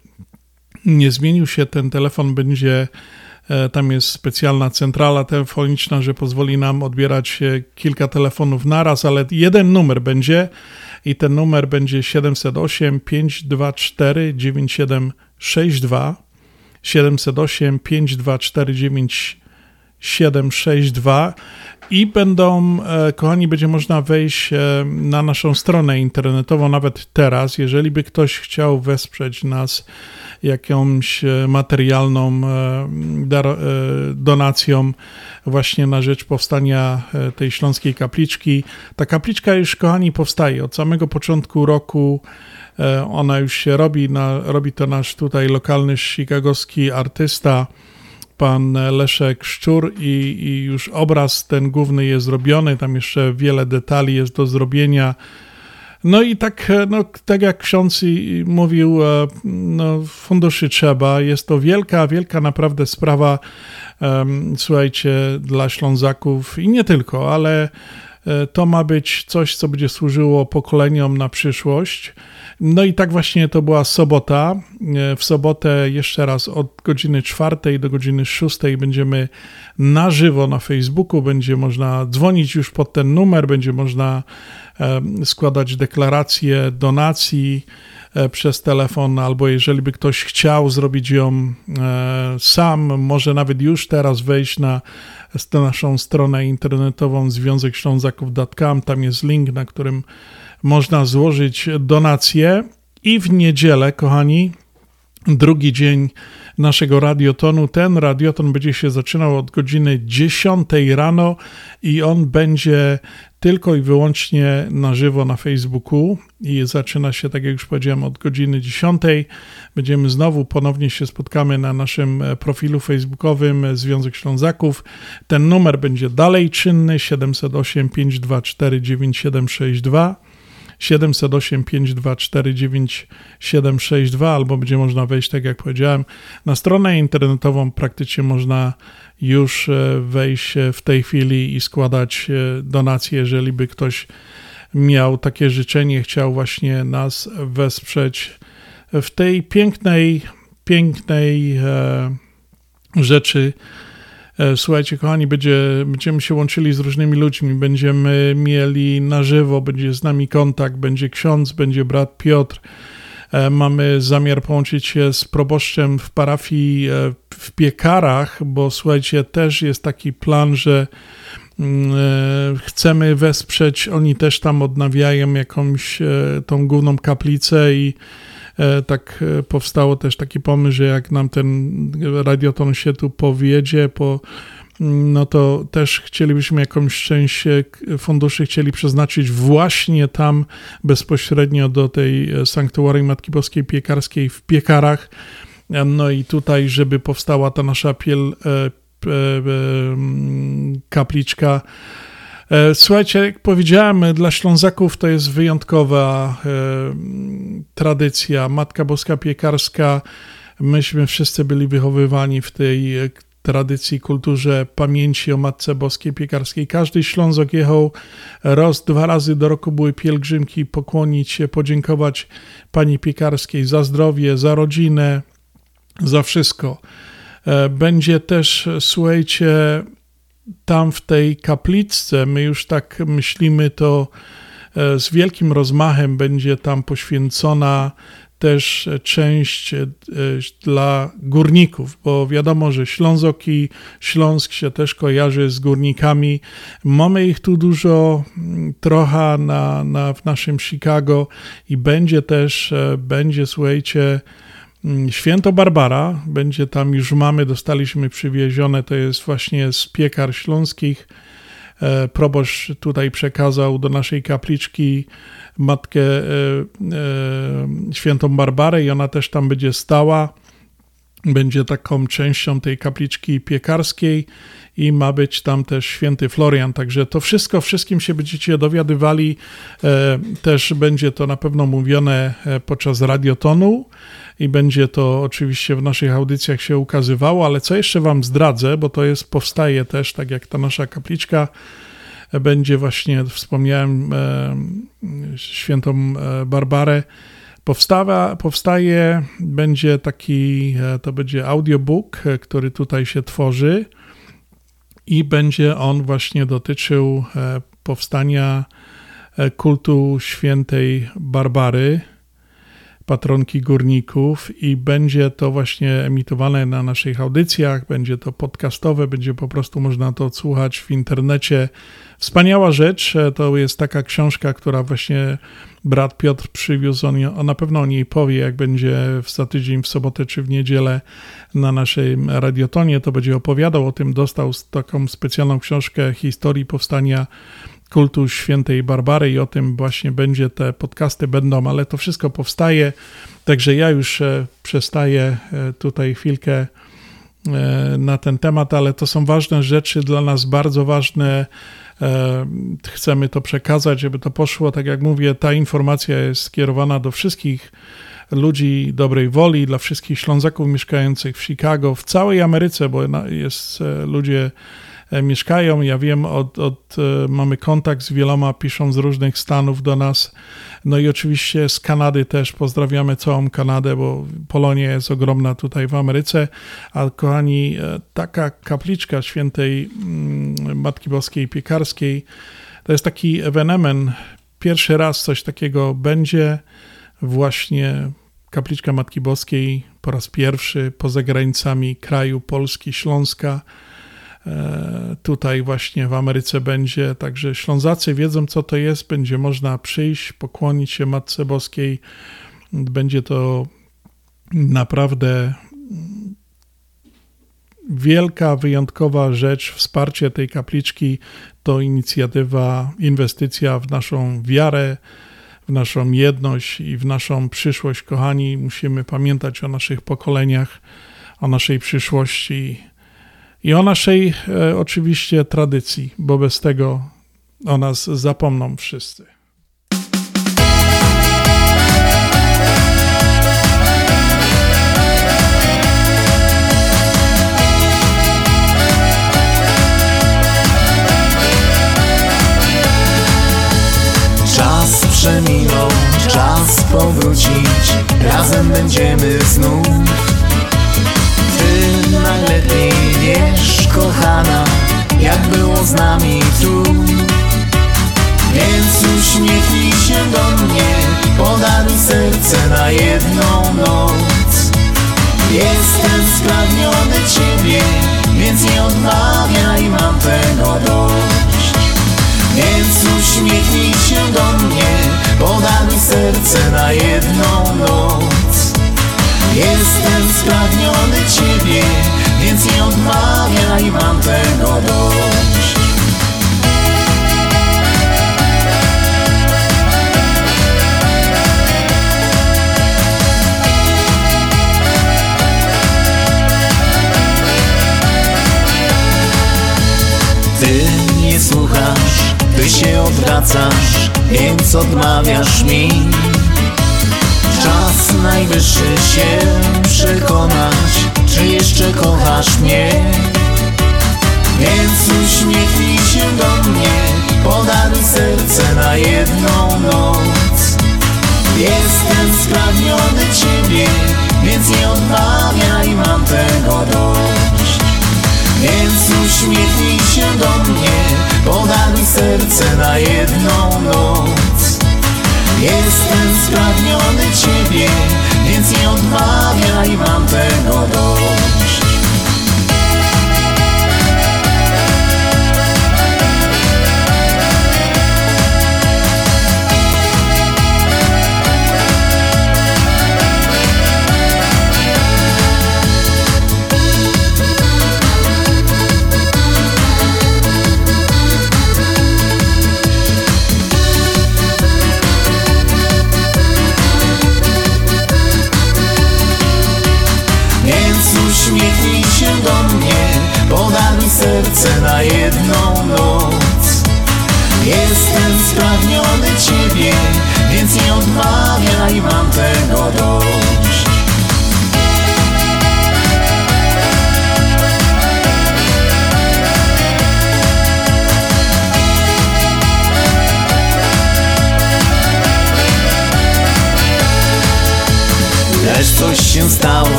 Nie zmienił się, ten telefon będzie, e, tam jest specjalna centrala telefoniczna, że pozwoli nam odbierać kilka telefonów naraz, ale jeden numer będzie i ten numer będzie 708 524 9762 708 524 9762 i będą, e, kochani, będzie można wejść e, na naszą stronę internetową nawet teraz. Jeżeli by ktoś chciał wesprzeć nas jakąś e, materialną donacją właśnie na rzecz powstania tej śląskiej kapliczki. Ta kapliczka już, kochani, powstaje od samego początku roku. Ona już się robi, robi to nasz tutaj lokalny chicagowski artysta pan Leszek Szczur i, i, już obraz ten główny jest zrobiony, tam jeszcze wiele detali jest do zrobienia. No i tak, no, tak jak ksiądz mówił, e, no, funduszy trzeba. Jest to wielka, wielka naprawdę sprawa, um, słuchajcie, dla Ślązaków i nie tylko, ale to ma być coś, co będzie służyło pokoleniom na przyszłość. No i tak właśnie to była sobota. E, w sobotę jeszcze raz od godziny czwartej do godziny szóstej będziemy na żywo na Facebooku. Będzie można dzwonić już pod ten numer, będzie można składać deklaracje donacji e, przez telefon, albo jeżeli by ktoś chciał zrobić ją e, sam, może nawet już teraz wejść na naszą stronę internetową związekślązaków.com. Tam jest link, na którym można złożyć donację. I w niedzielę, kochani, drugi dzień naszego radiotonu. Ten radioton będzie się zaczynał od godziny 10 rano i on będzie tylko i wyłącznie na żywo na Facebooku i zaczyna się, tak jak już powiedziałem, od godziny 10. Będziemy znowu, ponownie się spotkamy na naszym profilu facebookowym Związek Ślązaków. Ten numer będzie dalej czynny 708 524 9762 708 524 9762 albo będzie można wejść, tak jak powiedziałem, na stronę internetową. Praktycznie można już e, wejść w tej chwili i składać e, donacje, jeżeli by ktoś miał takie życzenie, chciał właśnie nas wesprzeć w tej pięknej, pięknej e, rzeczy, E, słuchajcie, kochani, będzie, będziemy się łączyli z różnymi ludźmi, będziemy mieli na żywo, będzie z nami kontakt, będzie ksiądz, będzie brat Piotr, E, Mamy zamiar połączyć się z proboszczem w parafii e, w Piekarach, bo słuchajcie, też jest taki plan, że mm, e, chcemy wesprzeć, oni też tam odnawiają jakąś e, tą główną kaplicę i e, tak e, powstało też taki pomysł, że jak nam ten radioton się tu powiedzie, po, no to też chcielibyśmy jakąś część e, funduszy chcieli przeznaczyć właśnie tam bezpośrednio do tej e, sanktuarium Matki Boskiej Piekarskiej w Piekarach. E, No i tutaj, żeby powstała ta nasza piel, e, e, e, mm, kapliczka. E, Słuchajcie, jak powiedziałem, dla Ślązaków to jest wyjątkowa e, tradycja. Matka Boska Piekarska, myśmy wszyscy byli wychowywani w tej e, tradycji, kulturze pamięci o Matce Boskiej Piekarskiej. Każdy Ślązok jechał raz, dwa razy do roku były pielgrzymki, pokłonić się, podziękować Pani Piekarskiej za zdrowie, za rodzinę, za wszystko. Będzie też, słuchajcie, tam w tej kapliczce, my już tak myślimy, to e, z wielkim rozmachem będzie tam poświęcona też część e, dla górników, bo wiadomo, że Ślązok i Śląsk się też kojarzy z górnikami. Mamy ich tu dużo, mm, trochę na, na, w naszym Chicago i będzie też, e, będzie, słuchajcie, Święto Barbara, będzie tam już mamy, dostaliśmy przywiezione, to jest właśnie z piekar śląskich. E, Proboszcz tutaj przekazał do naszej kapliczki matkę e, e, Świętą Barbarę i ona też tam będzie stała. Będzie taką częścią tej kapliczki piekarskiej i ma być tam też święty Florian. Także to wszystko, wszystkim się będziecie dowiadywali. E, Też będzie to na pewno mówione e, podczas radiotonu i będzie to oczywiście w naszych audycjach się ukazywało, ale co jeszcze Wam zdradzę, bo to jest, powstaje też, tak jak ta nasza kapliczka, e, będzie właśnie, wspomniałem, świętą Barbarę, Powstawa, powstaje, będzie taki, to będzie audiobook, który tutaj się tworzy i będzie on właśnie dotyczył e, powstania e, kultu świętej Barbary, patronki górników i będzie to właśnie emitowane na naszych audycjach, będzie to podcastowe, będzie po prostu można to odsłuchać w internecie. Wspaniała rzecz, e, to jest taka książka, która właśnie brat Piotr przywiózł, on, na pewno o niej powie, jak będzie w- za tydzień, w sobotę czy w niedzielę na naszym radiotonie, to będzie opowiadał o tym, dostał taką specjalną książkę historii powstania kultu świętej Barbary i o tym właśnie będzie, te podcasty będą, ale to wszystko powstaje, także ja już e, przestaję e, tutaj chwilkę e, na ten temat, ale to są ważne rzeczy dla nas, bardzo ważne. Chcemy to przekazać, żeby to poszło. Tak jak mówię, ta informacja jest skierowana do wszystkich ludzi dobrej woli, dla wszystkich Ślązaków mieszkających w Chicago, w całej Ameryce, bo jest ludzie mieszkają. Ja wiem, od, od, e, mamy kontakt z wieloma, piszą z różnych stanów do nas. No i oczywiście z Kanady też pozdrawiamy całą Kanadę, bo Polonia jest ogromna tutaj w Ameryce. A kochani, e, taka kapliczka świętej mm, Matki Boskiej Piekarskiej to jest taki ewenement. Pierwszy raz coś takiego będzie. Właśnie kapliczka Matki Boskiej po raz pierwszy poza granicami kraju Polski, Śląska. E, Tutaj właśnie w Ameryce będzie, także Ślązacy wiedzą, co to jest. Będzie można przyjść, pokłonić się Matce Boskiej. Będzie to naprawdę wielka, wyjątkowa rzecz. Wsparcie tej kapliczki to inicjatywa, inwestycja w naszą wiarę, w naszą jedność i w naszą przyszłość. Kochani, musimy pamiętać o naszych pokoleniach, o naszej przyszłości i o naszej e, oczywiście tradycji, bo bez tego o nas zapomną wszyscy. Czas przeminął, czas powrócić Razem będziemy znów Wiesz, kochana Jak było z nami tu. Więc uśmiechnij się do mnie Podaruj serce na jedną noc. Jestem spragniony Ciebie Więc nie odmawiaj, mam tego dość. Więc uśmiechnij się do mnie Podaruj serce na jedną noc. Jestem spragniony Ciebie Więc nie odmawiaj, mam tego dość Ty nie słuchasz, ty się odwracasz, więc odmawiasz mi. Czas najwyższy się przekonać, jeszcze kochasz mnie. Więc uśmiechnij się do mnie, podaruj serce na jedną noc. Jestem spragniony Ciebie, więc nie odmawiaj, mam tego dość. Więc uśmiechnij się do mnie Podaruj serce na jedną noc Jestem spragniony Ciebie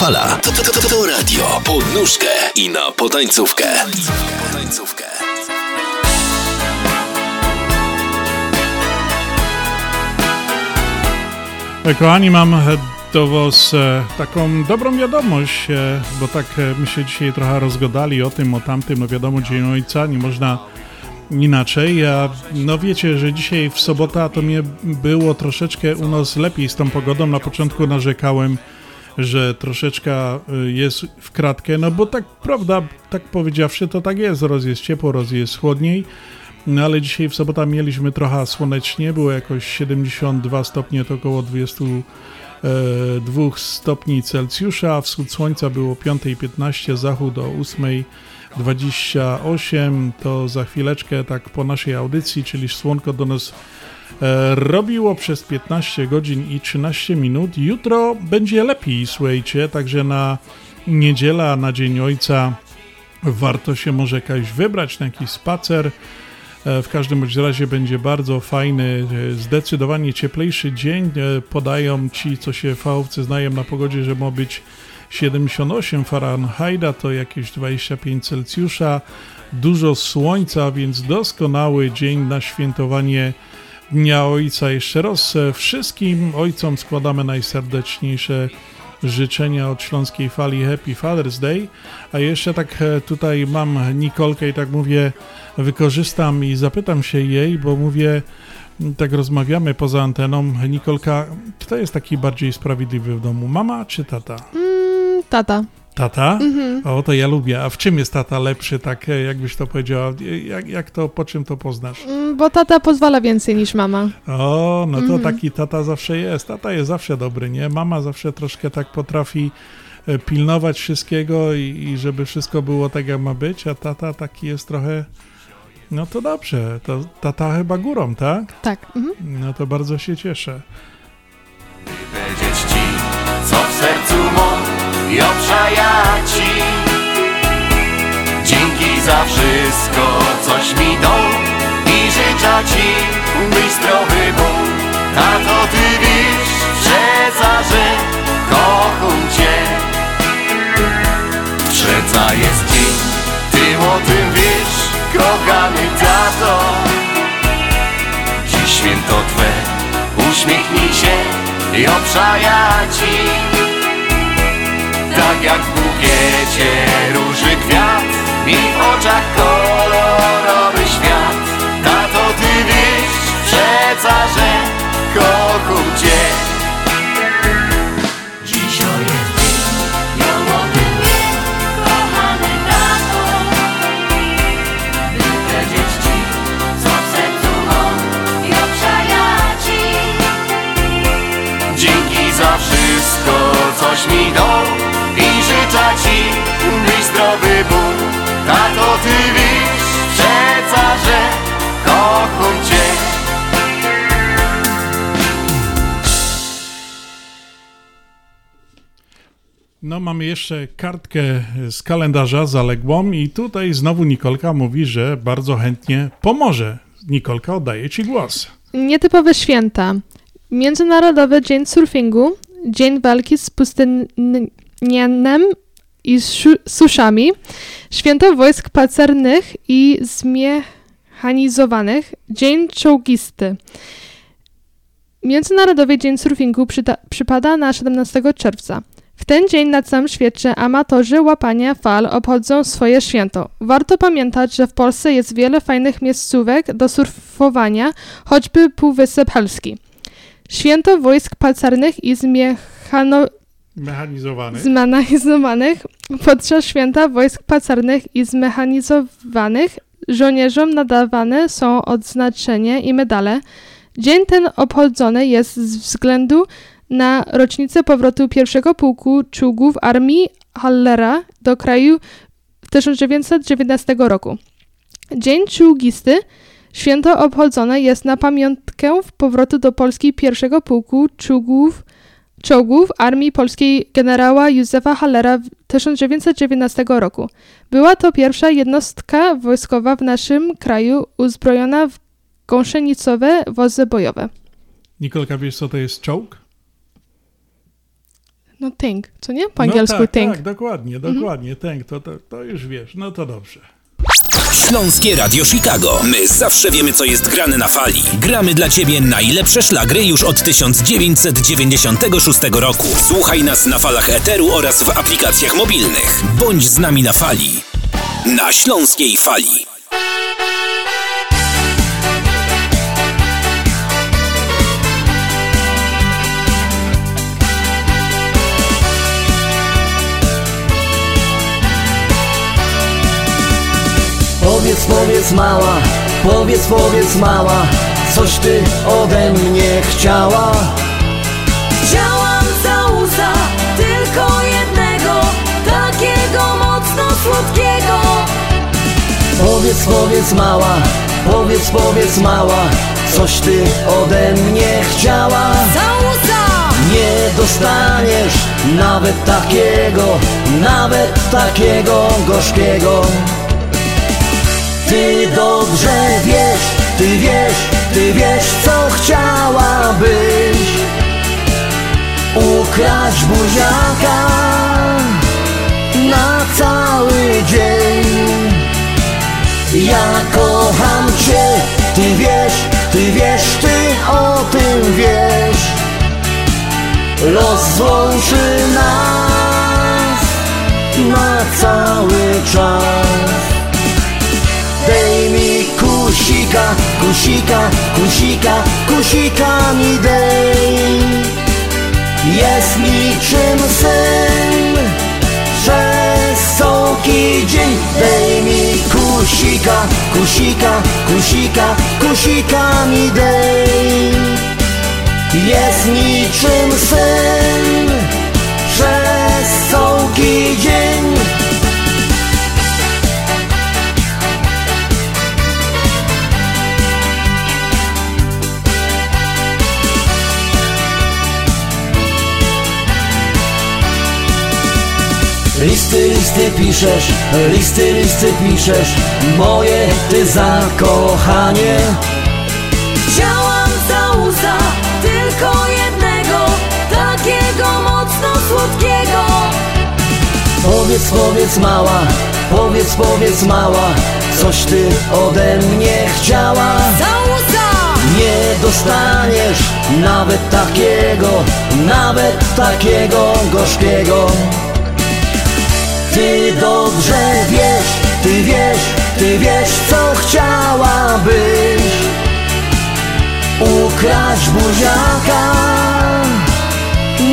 Fala. To, to, to, to radio. Pod nóżkę i na potańcówkę. potańcówkę. Kochani, mam do Was e, taką dobrą wiadomość, e, bo tak e, my się dzisiaj trochę rozgodali o tym, o tamtym, no wiadomo, Dzień Ojca, nie można inaczej. A no wiecie, że dzisiaj w sobota to mnie było troszeczkę u nas lepiej z tą pogodą. Na początku narzekałem, że troszeczkę y, jest w kratkę, no bo tak prawda, tak powiedziawszy, to tak jest, roz jest ciepło, roz jest chłodniej. No ale dzisiaj w sobotę mieliśmy trochę słonecznie, było jakoś 72 stopnie, to około 22 stopni Celsjusza, wschód słońca było 5.15, zachód o 8.28, to za chwileczkę tak po naszej audycji, czyli słonko do nas e, robiło przez 15 godzin i 13 minut. Jutro będzie lepiej, słuchajcie, także na niedziela, na Dzień Ojca warto się może jakaś wybrać na jakiś spacer. W każdym bądź razie będzie bardzo fajny, zdecydowanie cieplejszy dzień. Podają ci, co się fachowcy znają na pogodzie, że ma być 78 Fahrenheita, to jakieś 25 Celsjusza. Dużo słońca, więc doskonały dzień na świętowanie Dnia Ojca. Jeszcze raz wszystkim ojcom składamy najserdeczniejsze życzenia od Śląskiej Fali Happy Father's Day. A jeszcze tak tutaj mam Nikolkę i tak mówię, wykorzystam i zapytam się jej, bo mówię, Tak rozmawiamy poza anteną. Nikolka, kto jest taki bardziej sprawiedliwy w domu, mama czy tata? Mm, tata. Tata? Mhm. O, to ja lubię. A w czym jest tata lepszy, tak e, jakbyś to powiedziała? E, Jak, jak to, po czym to poznasz? Mm, Bo tata pozwala więcej niż mama. O, no to Mhm. taki tata zawsze jest. Tata jest zawsze dobry, nie? Mama zawsze troszkę tak potrafi e, pilnować wszystkiego i, i żeby wszystko było tak, jak ma być, a tata taki jest trochę... No to dobrze, to tata chyba górą, tak? Tak. Mhm. No to bardzo się cieszę. Ci, co w sercu mam i ci Dzięki za wszystko, coś mi dał I życzę ci, byś zdrowy był. Tato, ty wiesz, przeca, że kocham cię. Przeca jest dzień, ty o tym wiesz Kochany tato. Dziś święto Twe, uśmiechnij się i obszaja Ci Tak jak w bukiecie. Róży kwiat i w oczach kolorowy świat. Tato, Ty wiesz przeca, że kocham Cię Dzisiaj jest Dzięki za wszystko, coś mi dał I życzę Ci, zdrowy był Tato, Ty wiesz przeca, że kocham Cię No, mamy jeszcze kartkę z kalendarza zaległą i tutaj znowu Nikolka mówi, że bardzo chętnie pomoże. Nikolka, oddaję Ci głos. Nietypowe święta. Międzynarodowy Dzień Surfingu, Dzień Walki z Pustynianem i suszami, Święto Wojsk Pacernych i Zmechanizowanych, Dzień Czołgisty. Międzynarodowy Dzień Surfingu przypada na 17 czerwca. W ten dzień na całym świecie amatorzy łapania fal obchodzą swoje święto. Warto pamiętać, że w Polsce jest wiele fajnych miejscówek do surfowania, choćby Półwysep Helski. Święto wojsk pancernych i zmiechano, Mechanizowany. zmechanizowanych podczas święta wojsk pancernych i zmechanizowanych żołnierzom nadawane są odznaczenia i medale. Dzień ten obchodzony jest z względu na rocznicę powrotu pierwszego pułku czołgów armii Hallera do kraju w 1919 roku. Dzień czołgisty święto obchodzone jest na pamiątkę powrotu do Polski pierwszego pułku czołgów, czołgów armii polskiej generała Józefa Hallera w 1919 roku. Była to pierwsza jednostka wojskowa w naszym kraju uzbrojona w gąsienicowe wozy bojowe. Nikolka, wiesz co to jest czołg? No tank, co nie? Po angielsku no tak, tank. tak, dokładnie, Mhm. dokładnie, tank, to, to, to już wiesz, no to dobrze. Śląskie Radio Chicago. My zawsze wiemy, co jest grane na fali. Gramy dla Ciebie najlepsze szlagry już od 1996 roku. Słuchaj nas na falach Eteru oraz w aplikacjach mobilnych. Bądź z nami na fali. Na Śląskiej Fali. Powiedz, powiedz mała, powiedz, powiedz mała Coś ty ode mnie chciała. Chciałam całusa, tylko jednego Takiego mocno słodkiego. Powiedz, powiedz mała, powiedz, powiedz mała Coś ty ode mnie chciała. Całusa! Nie dostaniesz nawet takiego, nawet takiego gorzkiego Ty dobrze wiesz, ty wiesz, ty wiesz co chciałabyś Ukraść buziaka na cały dzień. Ja kocham cię, ty wiesz, ty wiesz, ty o tym wiesz. Rozłączy nas na cały czas kusika, kusika, kusika, kusika mi dej. Jest niczym sen, przez soki dzień dej mi kusika, kusika, kusika, kusika mi dej. Jest niczym sen, przez soki dzień. Listy, listy piszesz, listy, listy piszesz Moje ty zakochanie Chciałam za uza tylko jednego, takiego mocno słodkiego. Powiedz, powiedz mała, powiedz, powiedz mała Coś ty ode mnie chciała Za uza! Nie dostaniesz nawet takiego, nawet takiego gorzkiego Ty dobrze wiesz, ty wiesz, ty wiesz co chciałabyś Ukraść buziaka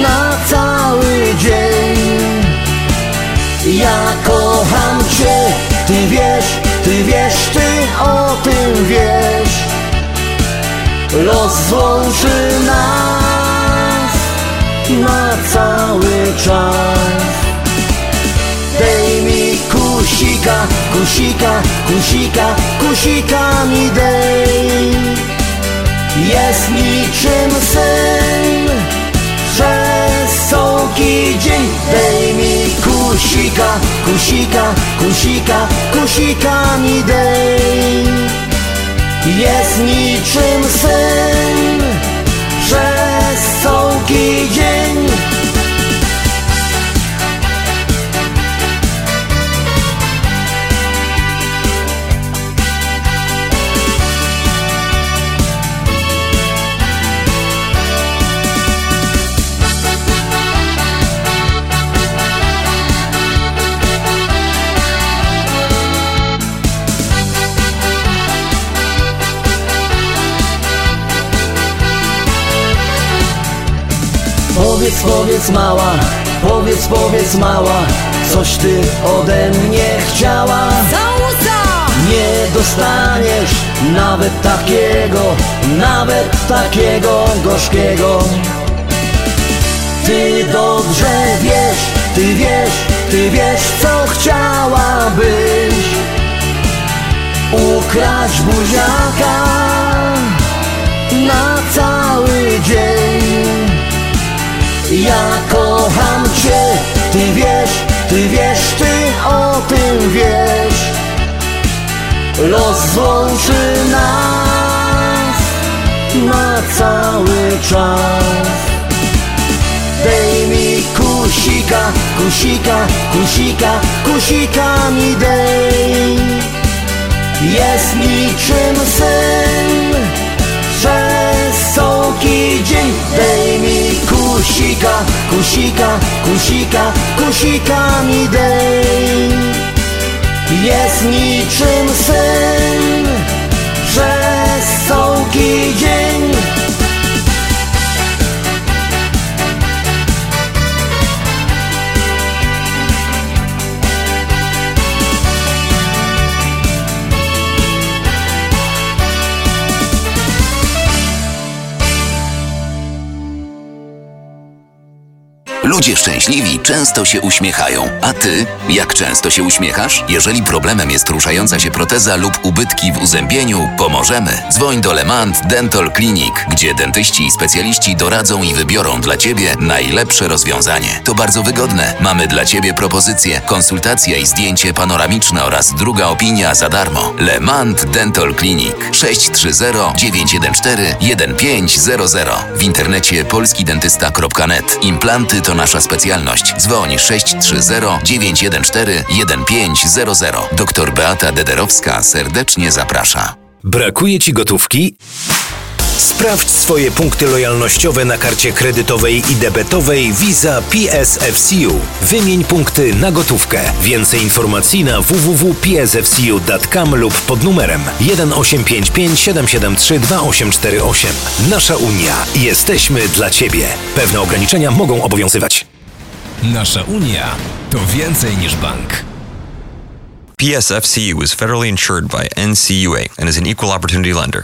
na cały dzień. Ja kocham cię, ty wiesz, ty wiesz, ty o tym wiesz. Los złączy nas na cały czas kusika, kusika, kusika, kusika mi dej. Jest niczym sen, przez soki dzień Dej mi kusika, kusika, kusika, kusika mi dej. Jest niczym sen, przez soki dzień Powiedz, powiedz mała, powiedz, powiedz mała. Coś ty ode mnie chciała! Nie dostaniesz nawet takiego, nawet takiego gorzkiego. Ty dobrze wiesz, ty wiesz, ty wiesz co chciałabyś. Ukraść buziaka na cały dzień ja kocham cię, ty wiesz, ty wiesz, ty o tym wiesz. Los złączy nas na cały czas. Dej mi kusika, kusika, kusika, kusika mi dej. Jest niczym sen, przez soki dzień. Dej mi kusika, kusika, kusika, kusika mi dej. Jest niczym sen, przez soki dzień Ludzie szczęśliwi często się uśmiechają. A ty, jak często się uśmiechasz? Jeżeli problemem jest ruszająca się proteza lub ubytki w uzębieniu, pomożemy. Dzwoń do Lemant Dental Clinic, gdzie dentyści i specjaliści doradzą i wybiorą dla ciebie najlepsze rozwiązanie. To bardzo wygodne. Mamy dla ciebie propozycję, konsultacja i zdjęcie panoramiczne oraz druga opinia za darmo. Lemant Dental Clinic 630 914 1500 w internecie polskidentysta.net. Implanty to nasza specjalność. Dzwoń 630 914 1500. Doktor Beata Dederowska serdecznie zaprasza. Brakuje ci gotówki? Sprawdź swoje punkty lojalnościowe na karcie kredytowej i debetowej Visa PSFCU. Wymień punkty na gotówkę. Więcej informacji na www.psfcu.com lub pod numerem 1855 773 2848. Nasza Unia. Jesteśmy dla Ciebie. Pewne ograniczenia mogą obowiązywać. Nasza Unia to więcej niż bank. PSFCU is federally insured by NCUA and is an equal opportunity lender.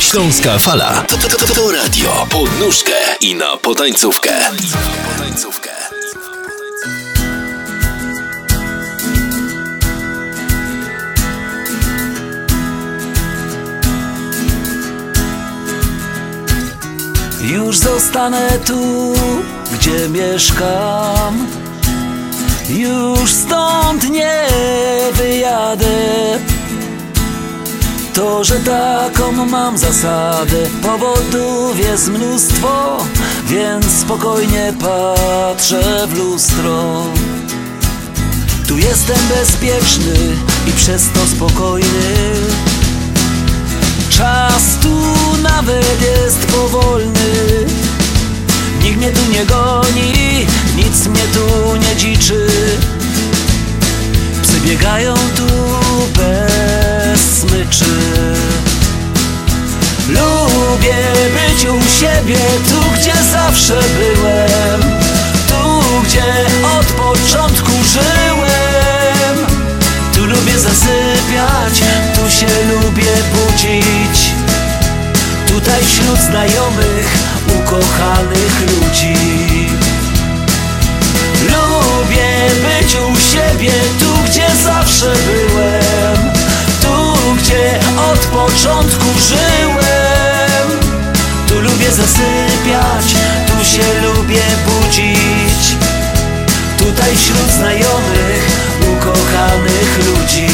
Śląska Fala to, to, to, to radio pod nóżkę i na potańcówkę. potańcówkę. Już zostanę tu, gdzie mieszkam Już stąd nie wyjadę To, że taką mam zasadę Powodów jest mnóstwo Więc spokojnie patrzę w lustro. Tu jestem bezpieczny i przez to spokojny. Czas tu nawet jest powolny. Nikt mnie tu nie goni, nic mnie tu nie dziczy. Psy biegają tu bez smyczy. Lubię być u siebie, tu gdzie zawsze byłem. Tu gdzie od początku żyłem. Tu lubię zasypiać, tu się lubię budzić. Tutaj wśród znajomych, ukochanych ludzi. Lubię być u siebie, tu gdzie zawsze byłem Gdzie od początku żyłem Tu lubię zasypiać, tu się lubię budzić Tutaj wśród znajomych, ukochanych ludzi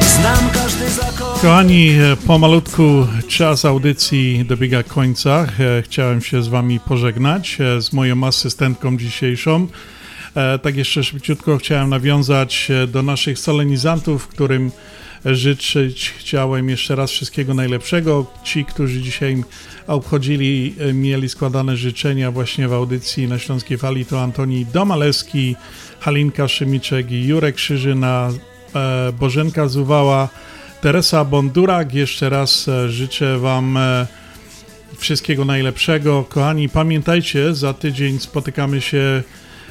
Znam każdy zakon Kochani, e, pomalutku czas audycji dobiega końca. E, Chciałem się z Wami pożegnać e, z moją asystentką dzisiejszą. Tak jeszcze szybciutko chciałem nawiązać do naszych solenizantów, którym życzyć chciałem jeszcze raz wszystkiego najlepszego. Ci, którzy dzisiaj obchodzili, e, mieli składane życzenia właśnie w audycji na Śląskiej Fali, to Antoni Domalewski, Halinka Szymiczek i Jurek Krzyżyna, e, Bożenka Zuwała, Teresa Bondurak. Jeszcze raz e, życzę Wam wszystkiego najlepszego. Kochani, pamiętajcie, za tydzień spotykamy się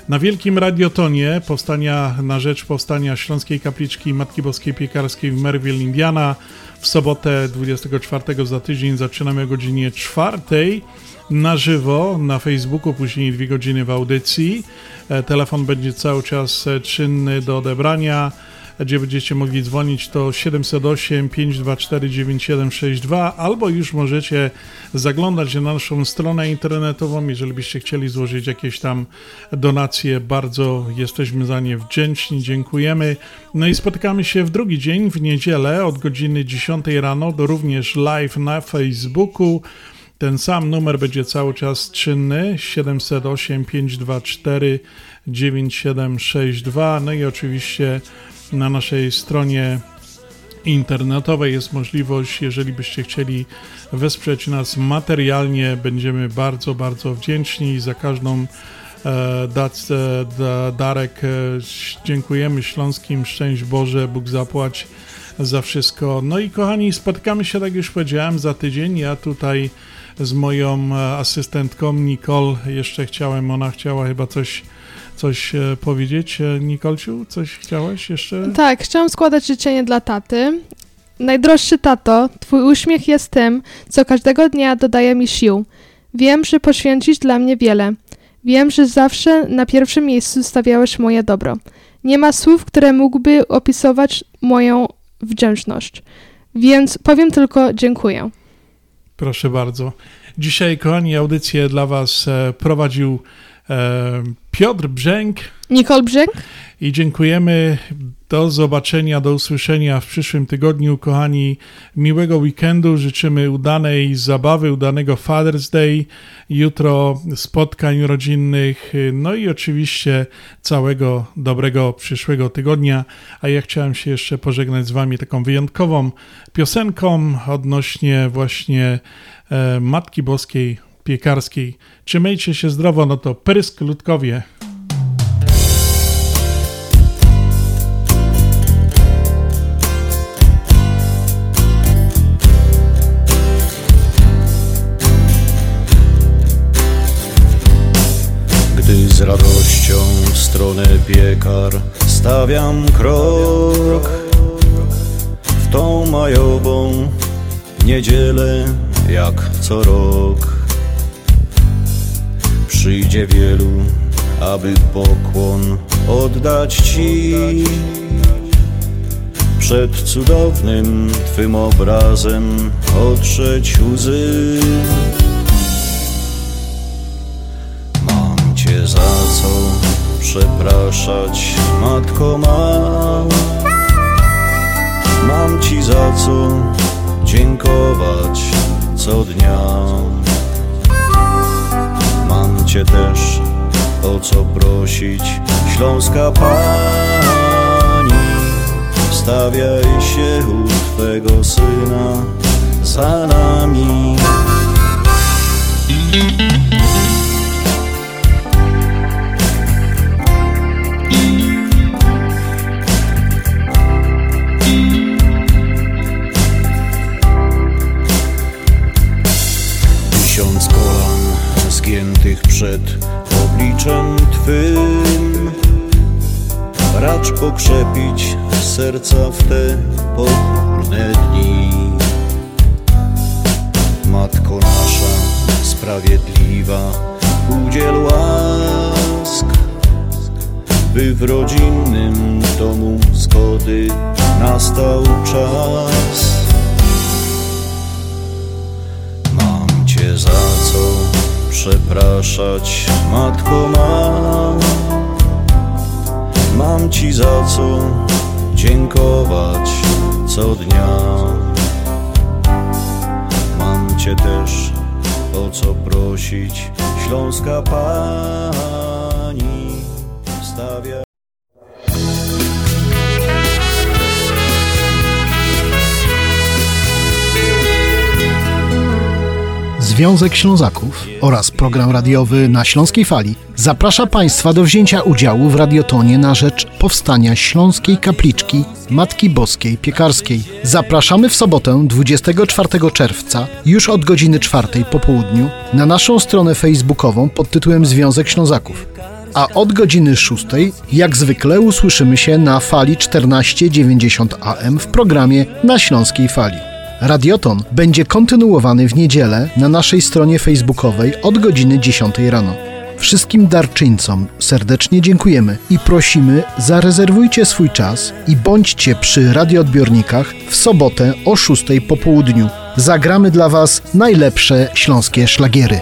na Wielkim Radiotonie powstania na rzecz powstania Śląskiej Kapliczki Matki Boskiej Piekarskiej w Merville, Indiana. W sobotę 24 za tydzień zaczynamy o godzinie 4 na żywo na Facebooku, później dwie godziny w audycji. E, Telefon będzie cały czas e, czynny do odebrania gdzie będziecie mogli dzwonić to 708 524 9762 albo już możecie zaglądać na naszą stronę internetową, jeżeli byście chcieli złożyć jakieś tam donacje, bardzo jesteśmy za nie wdzięczni, dziękujemy. No i spotykamy się w drugi dzień, w niedzielę od godziny 10 rano, do również live na Facebooku. Ten sam numer będzie cały czas czynny 708 524 9762. No i oczywiście na naszej stronie internetowej jest możliwość, jeżeli byście chcieli wesprzeć nas materialnie, będziemy bardzo, bardzo wdzięczni za każdą e, dac, e, da, darek. E, dziękujemy Śląskim, szczęść Boże, Bóg zapłać za wszystko. No i kochani, spotkamy się, tak już powiedziałem, za tydzień. Ja tutaj z moją asystentką Nicole jeszcze chciałem, ona chciała chyba coś coś e, powiedzieć. E, Nikolciu, coś chciałaś jeszcze? Tak, chciałam składać życzenie dla taty. Najdroższy tato, twój uśmiech jest tym, co każdego dnia dodaje mi sił. Wiem, że poświęcisz dla mnie wiele. Wiem, że zawsze na pierwszym miejscu stawiałeś moje dobro. Nie ma słów, które mógłby opisować moją wdzięczność. Więc powiem tylko dziękuję. Proszę bardzo. Dzisiaj, kochani, audycję dla Was e, prowadził Piotr Brzęk. Nicole Brzęk. I dziękujemy. Do zobaczenia, do usłyszenia w przyszłym tygodniu, kochani. Miłego weekendu. Życzymy udanej zabawy, udanego Father's Day. Jutro spotkań rodzinnych. No i oczywiście całego dobrego przyszłego tygodnia. A ja chciałem się jeszcze pożegnać z Wami taką wyjątkową piosenką odnośnie właśnie e, Matki Boskiej Piekarskiej. Trzymajcie się zdrowo, no to Prysk Ludkowie. Gdy z radością w stronę piekar stawiam krok W tą majową niedzielę jak co rok Przyjdzie wielu, aby pokłon oddać Ci. Przed cudownym Twym obrazem otrzeć łzy. Mam Cię za co przepraszać, Matko ma. Mam Ci za co dziękować co dnia Cię też o co prosić, Śląska Pani Stawiaj się u Twego Syna za nami. Tysiąc zgiętych przed obliczem Twym. Racz pokrzepić serca w te pochmurne dni. Matko nasza sprawiedliwa Udziel łask By w rodzinnym domu zgody nastał czas. Mam Cię za co przepraszać, Matko ma Mam Ci za co dziękować co dnia. Mam Cię też o co prosić, Śląska Pani Związek Ślązaków oraz program radiowy na Śląskiej Fali zaprasza Państwa do wzięcia udziału w radiotonie na rzecz powstania Śląskiej Kapliczki Matki Boskiej Piekarskiej. Zapraszamy w sobotę 24 czerwca już od godziny 4 po południu na naszą stronę facebookową pod tytułem Związek Ślązaków. A od godziny 6 jak zwykle usłyszymy się na fali 1490 AM w programie na Śląskiej Fali. Radioton będzie kontynuowany w niedzielę na naszej stronie facebookowej od godziny 10 rano. Wszystkim darczyńcom serdecznie dziękujemy i prosimy zarezerwujcie swój czas i bądźcie przy radioodbiornikach w sobotę o 6 po południu. Zagramy dla Was najlepsze śląskie szlagiery.